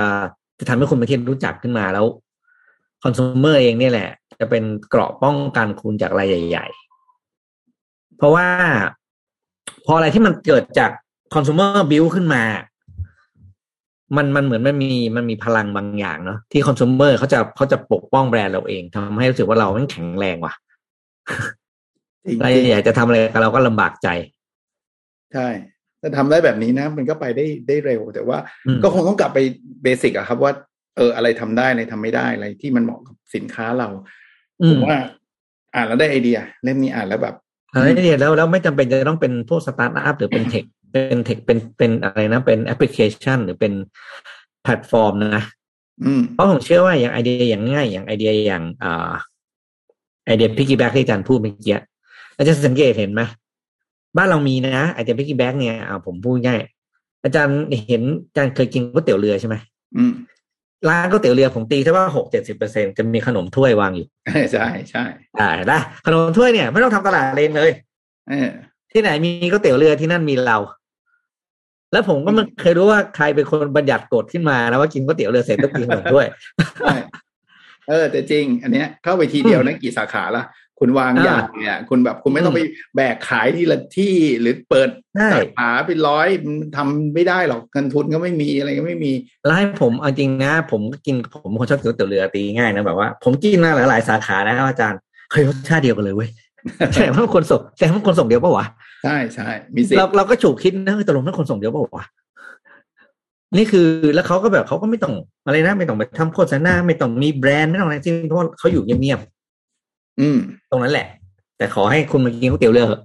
จะทำให้คุณเป็นที่รู้จักขึ้นมาแล้วคอน sumer เองเนี่ยแหละ จะเป็นเกราะป้องกันคุณจากรายใหญ่ ๆ เพราะว่าพออะไรที่มันเกิดจากคอน sumer build ขึ้นมา มันมันเหมือนมันมีมันมีพลังบางอย่างเนาะที่ consumer เขาจะเขาจะปกป้องแบรนด์เราเองทำให้รู้สึกว่าเราแม่งแข็งแรงว่ะจริงรายใหญ่จะทำอะไรกับเราก็ลำบากใจ ใช่ ถ้าทำได้แบบนี้นะ มันก็ไปได้ได้เร็ว แต่ว่าอืมก็คงต้องกลับไป basic อะครับว่า เอออะไรทำได้อะไรทำไม่ได้อะไรที่มันเหมาะกับสินค้าเราอืมผมมว่า อ่านแล้วได้ไอเดีย เล่มนี้อ่านแล้วแบบอะไรเนี่ยแล้วแล้วไม่จำเป็นจะต้องเป็นพวกสตาร์ทอัพหรือเป็น techเป็น tech เป็นเป็นอะไรนะ เป็นแอปพลิเคชัน หรือเป็นแพลตฟอร์มนะอืมเพราะผมเชื่อว่าอย่างไอเดียอย่างง่าย อย่างไอเดียอย่างอ่าไอเดีย piggy back ที่อาจารย์พูดเมื่อกี้อาจารย์สังเกตเห็นไหม บ้านเรามีนะไอเดีย piggy back เนี่ยอ่าผมพูดง่ายอาจารย์เห็นอาจารย์เคยกินก๋วยเตี๋ยวเรือใช่ไหมอืมร้านก๋วยเตี๋ยวเรือผมตีแค่ว่าหกเจ็ดสิบเปอร์เซ็นจะมีขนมถ้วยวางอยู่ใช่ใช่อ่าเห็นปะขนมถ้วยเนี่ย ไม่ต้องทำตลาดเองเลยเออที่ไหนมีก๋วยเตี๋ยวเรือที่นั่นมีเรา แล้วผมก็ไม่เคยรู้ว่าใครเป็นคนบัญญัติกฎขึ้นมานะว่ากินก๋วยเตี๋ยวเรือเสร็จต้องกินขนมถ้วยใช่เออแต่จริง อันเนี้ยเข้าไปทีเดียวนะกี่สาขาละ คุณวางอ่ายาเนี่ยคุณแบบคุณไม่ต้องไปแบกขายทีละที่หรือเปิดใช่สาขาเป็นร้อยมันทำไม่ได้หรอกเงินทุนก็ไม่มีอะไรก็ไม่มีแล้วให้ผมเอาจริงนะ ผมก็กินผมเป็นคนชอบกินก๋วยเตี๋ยวเรือตีง่ายนะแบบว่าผมกินมาหลาย ๆ สาขานะครับอาจารย์เฮ้ยรสชาติเดียวกันเลยเว้ยแต่ว่าคนส่งแต่ว่าคนส่งเดียวปะวะใช่ใช่มีสิทเราธิ์เราก็ฉุกคิดนะเฮ้ยตกลงมันคนส่งเดียวปะวะนี่คือแล้วเขาก็แบบเขาก็ไม่ต้องอะไรนะ ไม่ต้องไปทำโฆษณาไม่ต้องมีแบรนด์ไม่ต้องอะไรจริงเพราะว่าเขาอยู่เงียบ อืมๆตรงนั้นแหละ แต่ขอให้คุณมากินก๋วยเตี๋ยวเรือเถอะ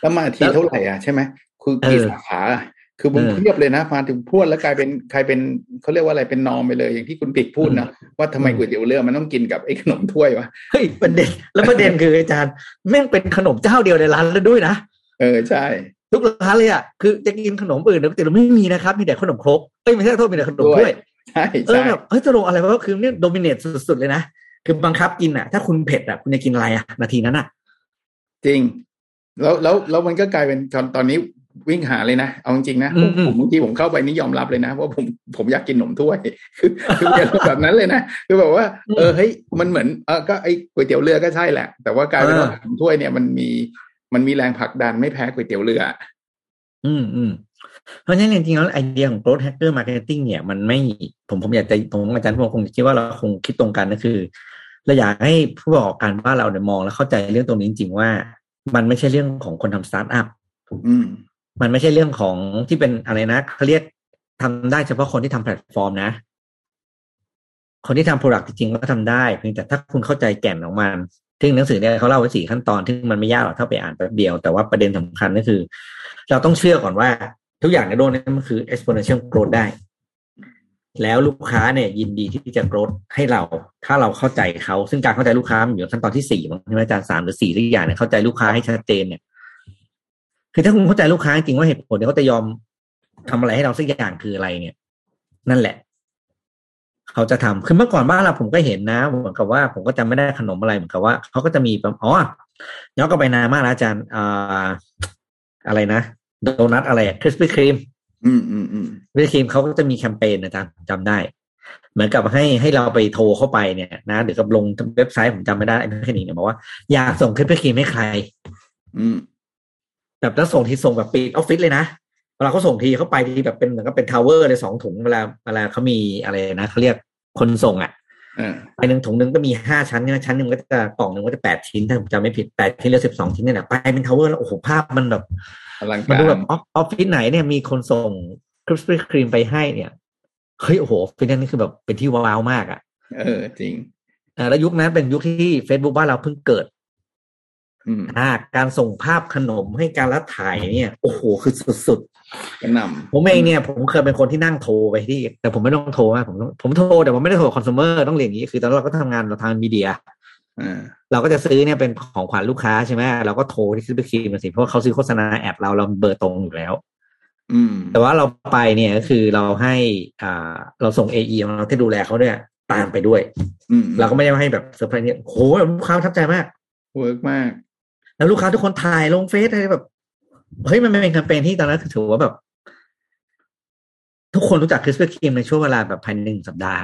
แล้วมาทีเท่าไหร่อะใช่ไหมคือกี่เออสาขาอะคือมันเออเทียบเลยนะมาถึงพรวดแล้วกลายเป็นใครเป็นเขาเรียกว่าอะไรเป็นนอมไปเลย อย่างที่คุณปิกพูดนะว่าทำไมอืมก๋วยเตี๋ยวเรือมันต้องกินกับไอ้ขนมถ้วยวะเฮ้ยประเด็นแล้วประเด็นคืออาจารย์แม่งเป็นขนมเจ้าเดียวในร้านแล้วด้วยนะเออใช่ ทุกร้านเลยอะคือจะกินขนมอื่นแต่เราไม่มีนะครับ มีแต่ขนมครกเอ้ยไม่ใช่โทษมีแต่ขนมถ้วยใช่เออใช่แบบเฮ้ยตกลงอะไรวะคือเนี่ยโดมิเนตสุดๆเลยนะ คือบังคับกินอะ ถ้าคุณเผ็ดอะคุณจะกินอะไรอะนาทีนั้นอะ จริง แล้วแล้วแล้วมันก็กลายเป็นตอนตอนนี้วิ่งหาเลยนะ เอาจริงๆนะอืมอืมผมบางทีผมเข้าไปนี่ยอมรับเลยนะว่าผมผมอยากกินขนมถ้วย คือคือแบบนั้นเลยนะ คือแบบว่า เออเฮ้ยมันเหมือนเออก็ไอ้ก๋วยเตี๋ยวเรือก็ใช่แหละ แต่ว่ากลายเป็นว่าขนมถ้วยเนี่ยมันมีมันมีแรงผลักดันไม่แพ้ก๋วยเตี๋ยวเรือ อืมอืมเพราะฉะนั้นจริงๆแล้วไอเดียของ growth hacker marketing เนี่ยมันไม่ผมผมอยากจะผมอาจารย์ผมคงคิดว่าเราคงคิดตรงกันก็คือ เราอยากให้ผู้ประกอบการบ้านเราเนี่ยมองและเข้าใจเรื่องตรงนี้จริงๆว่า มันไม่ใช่เรื่องของคนทำสตาร์ทอัพอืมมันไม่ใช่เรื่องของที่เป็นอะไรนะเขาเรียกทำได้เฉพาะคนที่ทำแพลตฟอร์มนะ คนที่ทำ product จริงๆก็ทำได้เพียงแต่ถ้าคุณเข้าใจแก่นของมันซึ่งหนังสือเนี่ยเขาเล่าไว้สี่ขั้นตอนซึ่งมันไม่ยากหรอกถ้าไปอ่านแป๊บเดียว แต่ว่าประเด็นสำคัญก็คือ เราต้องเชื่อก่อนว่า ทุกอย่างในโลกนี้มันคือ exponential growth ได้ แล้วลูกค้าเนี่ยยินดีที่จะรถให้เรา ถ้าเราเข้าใจเขา ซึ่งการเข้าใจลูกค้ามันอยู่ขั้นตอนที่สี่มั้งใช่ไหมอาจารย์สามหรือสี่ทุกอย่างเนี่ยเข้าใจลูกค้าให้ชัดเจนเนี่ยคือถ้าคุณเข้าใจลูกค้าจริงว่าเหตุผลที่เขาจะยอมทำอะไรให้เราสักอย่างคืออะไรเนี่ย นั่นแหละ เขาจะทำคือเมื่อก่อนบ้านเราผมก็เห็นนะเหมือนกับว่า ผมก็จำไม่ได้ขนมอะไรเหมือนกับว่าเขาก็จะมีอ๋อย้อนกลับไปนานมากแล้วอาจารย์อ่าอะไรนะโดนัทอะไร Krispy Kreme อืมอืมอืม Krispy Kreme เขาก็จะมีแคมเปญนะอาจารย์จำได้ เหมือนกับให้ให้เราไปโทรเข้าไปเนี่ยนะหรือกับลงเว็บไซต์ผมจำไม่ได้ไอ้แค่นี้เนี่ยบอกว่าอยากส่ง Krispy Kreme ให้ใคร อืมแบบแล้วส่งทีส่งแบบปิดออฟฟิศเลยนะเวลาเขาส่งทีเขาไปทีแบบเป็นเหมือนกับเป็น tower เลยสองถุงเวลาเวลาเขามีอะไรนะเขาเรียกคนส่งอะอ่าไปหนึ่งถุงหนึ่งก็มีห้าชั้นใช่ไหมชั้นหนึ่งก็จะกล่องหนึ่งก็จะแปดชิ้นถ้าผมจำไม่ผิดแปดชิ้นหรือสิบสองชิ้นเนี่ยแหละไปเป็น tower แล้วโอ้โหภาพมันแบบ อลังมันกาดูรแบบออฟออฟฟิศไหนเนี่ยมีคนส่งคริสปี้ครีมไปให้เนี่ยเฮ้ยโอ้โหฟินนั่นนี่คือแบบเป็นที่ว้าวมากอะ เออ จริงอ่าแล้วยุคนั้นเป็นยุคที่ Facebook บ้านเราเพิ่งเกิดอืมอ่า การส่งภาพขนมให้การรับถ่ายเนี่ย โอ้โห คือสุดกระหนๆผมเองเนี่ย ผมเคยเป็นคนที่นั่งโทรไปที่ แต่ผมไม่ต้องโทรอะผมต้องผมโทรแต่ผมไม่ได้โทรคอน sumer ต้องเรียนอย่างนี้ คือตอนนั้นเราก็ทำงานเราทางมีเดียำอ่า เราก็จะซื้อเนี่ยเป็นของขวัญลูกค้าใช่ไหมเราก็โทรที่ Krispy Kreme สิเพราะว่าเขาซื้อโฆษณา ad เราเราเบอร์ตรงอยู่แล้วอืมแต่ว่าเราไปเนี่ยก็คือเราให้อ่าเราส่ง AE ของเราที่ดูแลเขาเนี่ยตามไปด้วยอืมเราก็ไม่ได้ให้แบบเซอร์ไพรส์เนี่ยโหลูกค้าประทับใจมาก work มาก แล้วลูกค้าทุกคนถ่ายลงเฟซอะไรแบบเฮ้ยมันเป็นแคมเปญที่ตอนนั้นถือว่าแบบ ทุกคนรู้จัก Krispy Kreme ในช่วงเวลาแบบภายในหนึ่งสัปดาห์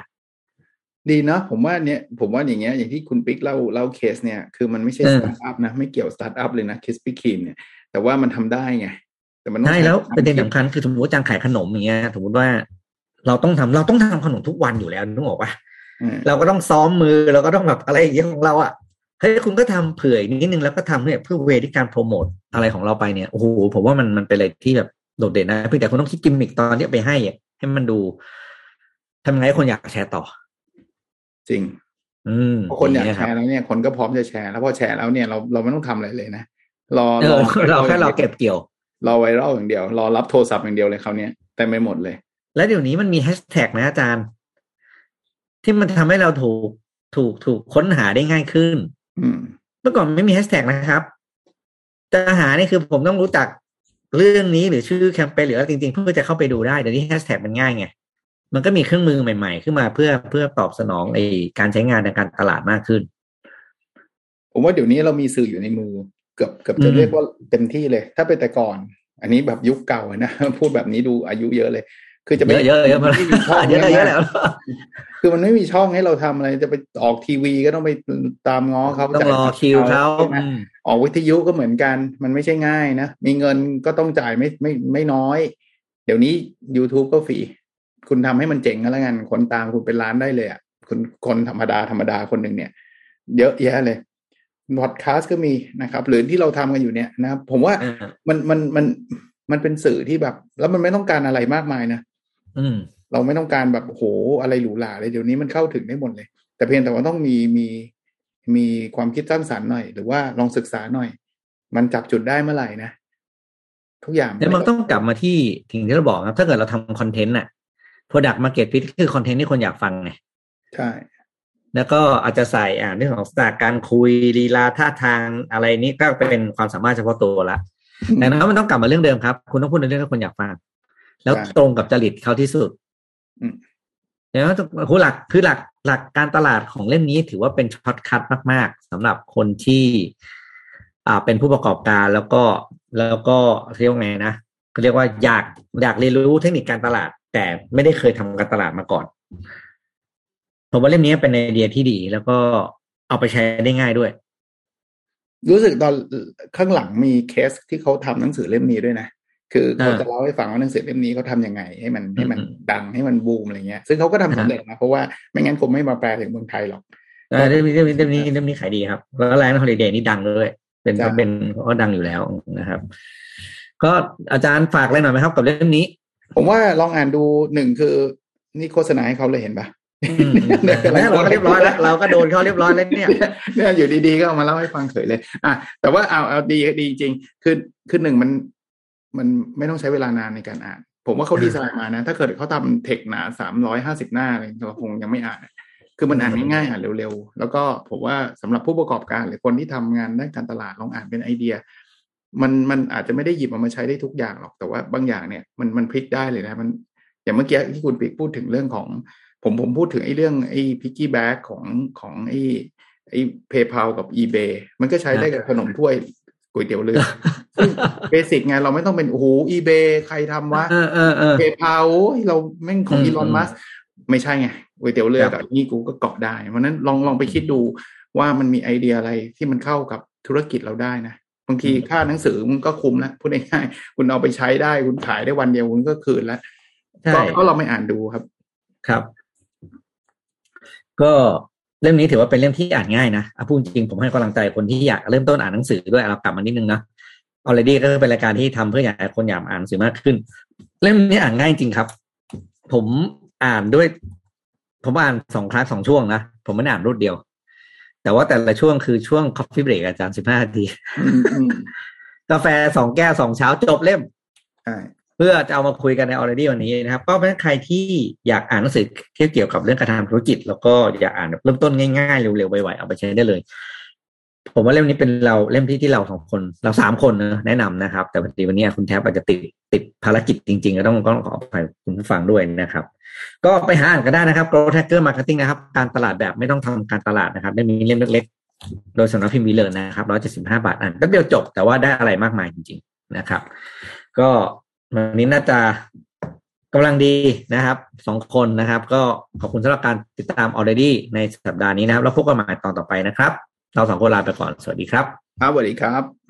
ดีเนาะผมว่าเนี่ยผมว่าอย่างเงี้ยอย่างที่คุณปิ๊กเล่าเล่าเคสเนี่ยคือมันไม่ใช่เออสตาร์ทอัพนะไม่เกี่ยวสตาร์ทอัพเลยนะ Krispy Kreme เนี่ยแต่ว่ามันทำได้ไงแต่มันต้องใช่แล้วใช้ประเด็นสำคัญคือสมมติว่าอาจารย์ขายขนมอย่างเงี้ยสมมติว่าเราต้องทำเราต้องทำขนมทุกวันอยู่แล้วนึกออกปะอ่าเราก็ต้องซ้อมมือเราก็ต้องแบบอะไรอย่างเงี้ยของเราอะเฮ้ยคุณก็ทำเผื่ออีกนิดนึงแล้วก็ทำเนี่ยเพื่อเวที่การโปรโมทอะไรของเราไปเนี่ยโอ้โหผมว่ามันมันเป็นอะไรที่แบบโดดเด่นนะเพียงแต่คุณต้องคิดกิมมิคตอนที่เอาไปให้อะให้มันดูทำยังไงให้คนอยากแชร์ต่อ จริง อืมพอคนอยากงงี้แชร์แล้วเนี่ยคนก็พร้อมจะแชร์ แล้วพอแชร์แล้วเนี่ยเราเราไม่ต้องทำอะไรเลยนะรอเอรออเราแค่เราเก็บเกี่ยว รอไวรัลอย่างเดียว รอรับโทรศัพท์อย่างเดียวเลยเขาวเนี้ยแต่ไม่หมดเลย แล้วเดี๋ยวนี้มันมีแฮชแท็กนะอาจารย์ ที่มันทำให้เราถูกถูกถูกค้นหาได้ง่ายขึ้น อืมเมื่อก่อนไม่มีแฮชแท็กนะครับจะหานี่คือผมต้องรู้จักเรื่องนี้หรือชื่อแคมเปญหรืออะไรจริงๆ เพื่อจะเข้าไปดูได้เดี๋ยวนี้แฮชแท็กมันง่ายไง มันก็มีเครื่องมือใหม่ ๆ ขึ้นมาเพื่อเพื่อตอบสนองไอการใช้งานในการตลาดมากขึ้น ผมว่าเดี๋ยวนี้เรามีสื่ออยู่ในมือ เกือบเกือบจะอืมเรียกว่าเต็มที่เลย ถ้าเป็นแต่ก่อน อันนี้แบบยุคเก่าอะนะพูดแบบนี้ดูอายุเยอะเลย คือจะเยอะเยอะเยอะไม่มีช่องเยอะเยอะแล้วคือมันไม่มีช่องให้เราทำอะไรจะไปออกทีวีก็ต้องไปตามง้อเขาต้องรอคิวเขาใช่ไหมอืมออกวิทยุก็เหมือนกัน มันไม่ใช่ง่ายนะมีเงินก็ต้องจ่ายไม่ไม่ไม่น้อย เดี๋ยวนี้ YouTube ก็ฟรี คุณทำให้มันเจ๋งก็แล้วกันคนตามคุณเป็นล้านได้เลยอะคุณคนธรรมดาธรรมดาคนหนึ่งเนี่ย เยอะแยะเลยพอดแคสต์ก็มีนะครับ หรือที่เราทำกันอยู่เนี่ยนะครับ ผมว่าเออมันมันมันมันเป็นสื่อที่แบบ แล้วมันไม่ต้องการอะไรมากมายนะอืม เราไม่ต้องการแบบโหอะไรหรูหราเลยเดี๋ยวนี้มันเข้าถึงได้หมดเลย แต่เพียงแต่ว่าต้องมีมีมีความคิดสร้างสรรค์หน่อย หรือว่าลองศึกษาหน่อย มันจับจุดได้เมื่อไหร่นะทุกอย่างแล้วมันต้องกลับมาที่ถึงที่เราบอกครับ ถ้าเกิดเราทำคอนเทนต์น่ะ Product Market Fit คือคอนเทนต์ที่คนอยากฟังไงใช่ แล้วก็อาจจะใส่อ่าเรื่องของสไตล์การคุยลีลาท่าทางอะไรนี้ก็เป็นความสามารถเฉพาะตัวละแต่นั้นมันต้องกลับมาเรื่องเดิมครับ คุณต้องพูดในเรื่องที่คนอยากฟัง แล้วตรงกับจริตเขาที่สุดอืมแล้วคือหลักคือหลักหลักการตลาดของเล่มนี้ถือว่าเป็น shortcut มาก ๆสำหรับคนที่ อ่าเป็นผู้ประกอบการแล้วก็แล้วก็เรียกว่าไงนะเรียกว่าอยากอยากเรียนรู้เทคนิคการตลาด แต่ไม่ได้เคยทำการตลาดมาก่อนผมว่าเล่มนี้เป็นไอเดียที่ดี แล้วก็เอาไปใช้ได้ง่ายด้วย รู้สึกตอนข้างหลังมีเคสที่เขาทำหนังสือเล่มนี้ด้วยนะคือเขาจะเล่าให้ฟังว่าหนังสือเล่มนี้เขาทำยังไง ให้มันให้มันดังให้มันบูมอะไรเงี้ย ซึ่งเขาก็ทำสำเร็จนะเพราะว่าไม่งั้นคงไม่มาแปลถึงเมืองไทยหรอกเล่มนี้เล่มนี้เล่มนี้เล่มนี้ขายดีครับ แล้วแรงฮอลิเดย์นี่ดังเลยเป็นก็เป็นก็ดังอยู่แล้วนะครับ ก็อาจารย์ฝากอะไรหน่อยไหมครับกับเล่มนี้ ผมว่าลองอ่านดูหนึ่งคือ นี่โฆษณาให้เขาเลยเห็นปะแล้วเราก็เรียบร้อยแล้วเราก็โดนเขาเรียบร้อยแล้วเนี่ยเนี่ยอยู่ดีๆก็เอามาเล่าให้ฟังเฉยเลย อะแต่ว่าเอาเอาดีดีจริง คือคือหนึ่งมันมันไม่ต้องใช้เวลานานในการอ่าน ผมว่าเขาดีไซน์มานะ ถ้าเกิดเขาทำเทคหนาสามร้อยห้าสิบหน้าอะไรเราคงยังไม่อ่าน คือมันอ่านง่ายๆอ่านเร็วๆ แล้วก็ผมว่าสำหรับผู้ประกอบการหรือคนที่ทำงานด้านการตลาดลองอ่านเป็นไอเดีย มันมันอาจจะไม่ได้หยิบเอามาใช้ได้ทุกอย่างหรอกแต่ว่าบางอย่างเนี่ยมันมันพลิกได้เลยนะมันอย่างเมื่อกี้ที่คุณปิ๊กพูดถึงเรื่องของผมผมพูดถึงไอ้เรื่องไอ้พิกกี้แบ็กของของไอ้ไอ้เพย์พากับอีเบมันก็ใช้ได้กับขนมถ้วยก๋วยเตี๋ยวเรือซึ่งเบสิกไงเราไม่ต้องเป็นโอ้โหอีเบใครทำวะเพย์พาเราแม่งของอีลอนมัสไม่ใช่ไงก๋วยเตี๋ยวเรือกับนี่กูก็เกาะได้เพราะนั้นลองลองไปคิดดูว่ามันมีไอเดียอะไรที่มันเข้ากับธุรกิจเราได้นะ บางทีค่าหนังสือมันก็คุ้มแล้วพูดง่ายๆคุณเอาไปใช้ได้คุณขายได้วันเดียวคุณก็คืนแล้วก็เราไม่อ่านดูครับ ครับ ก็เล่มนี้ถือว่าเป็นเล่มที่อ่านง่ายนะอะพูดจริงผมให้กำลังใจคนที่อยากเริ่มต้นอ่านหนังสือด้วยเรากลับมานิดนึงนะ already ก็เป็นรายการที่ทำเพื่ออยากให้คนอยากอ่านหนังสือมากขึ้น เล่มนี้อ่านง่ายจริงครับ ผมอ่านด้วย ผมอ่านสองครั้งสองช่วงนะผมไม่ได้อ่านรวดเดียว แต่ว่าแต่ละช่วงคือช่วง coffee break อาจารย์สิบห้านาทีกาแฟสองแก้วสองเช้าจบเล่มเพื่อจะเอามาคุยกันใน already วันนี้นะครับ ก็เป็นใครที่อยากอ่านหนังสือที่เกี่ยวกับเรื่องการทำธุรกิจ แล้วก็อยากอ่านเริ่มต้นง่ายๆ เร็วๆไวๆเอาไปใช้ได้เลย ผมว่าเล่มนี้เป็นเราเล่มที่ที่เราสองคนเราสามคนนะแนะนำนะครับ แต่วันนี้วันนี้คุณแทบอาจจะติดติดภารกิจจริง ๆ ก็ต้องต้องขออภัยคุณผู้ฟังด้วยนะครับ ก็ไปหาอ่านกันได้นะครับ growth hacker marketing นะครับ การตลาดแบบไม่ต้องทำการตลาดนะครับได้มีเล่มเล็กๆ โดยสำนักพิมพ์วีเลอร์นะครับร้อยเจ็ดสิบห้าบาทอ่านแป๊บเดียวจบแต่ว่าได้อะไรมากมายจริง ๆนะครับ ก็วันนี้น่าจะกำลังดีนะครับสองคนนะครับ ก็ขอบคุณสำหรับการติดตาม already ในสัปดาห์นี้นะครับ แล้วพบกันใหม่ตอนต่อไปนะครับ เราสองคนลาไปก่อน สวัสดีครับ ครับสวัสดีครับ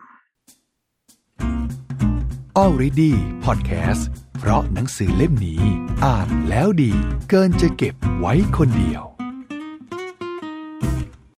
already podcast เพราะหนังสือเล่มนี้ อ่านแล้วดีเกินจะเก็บไว้คนเดียว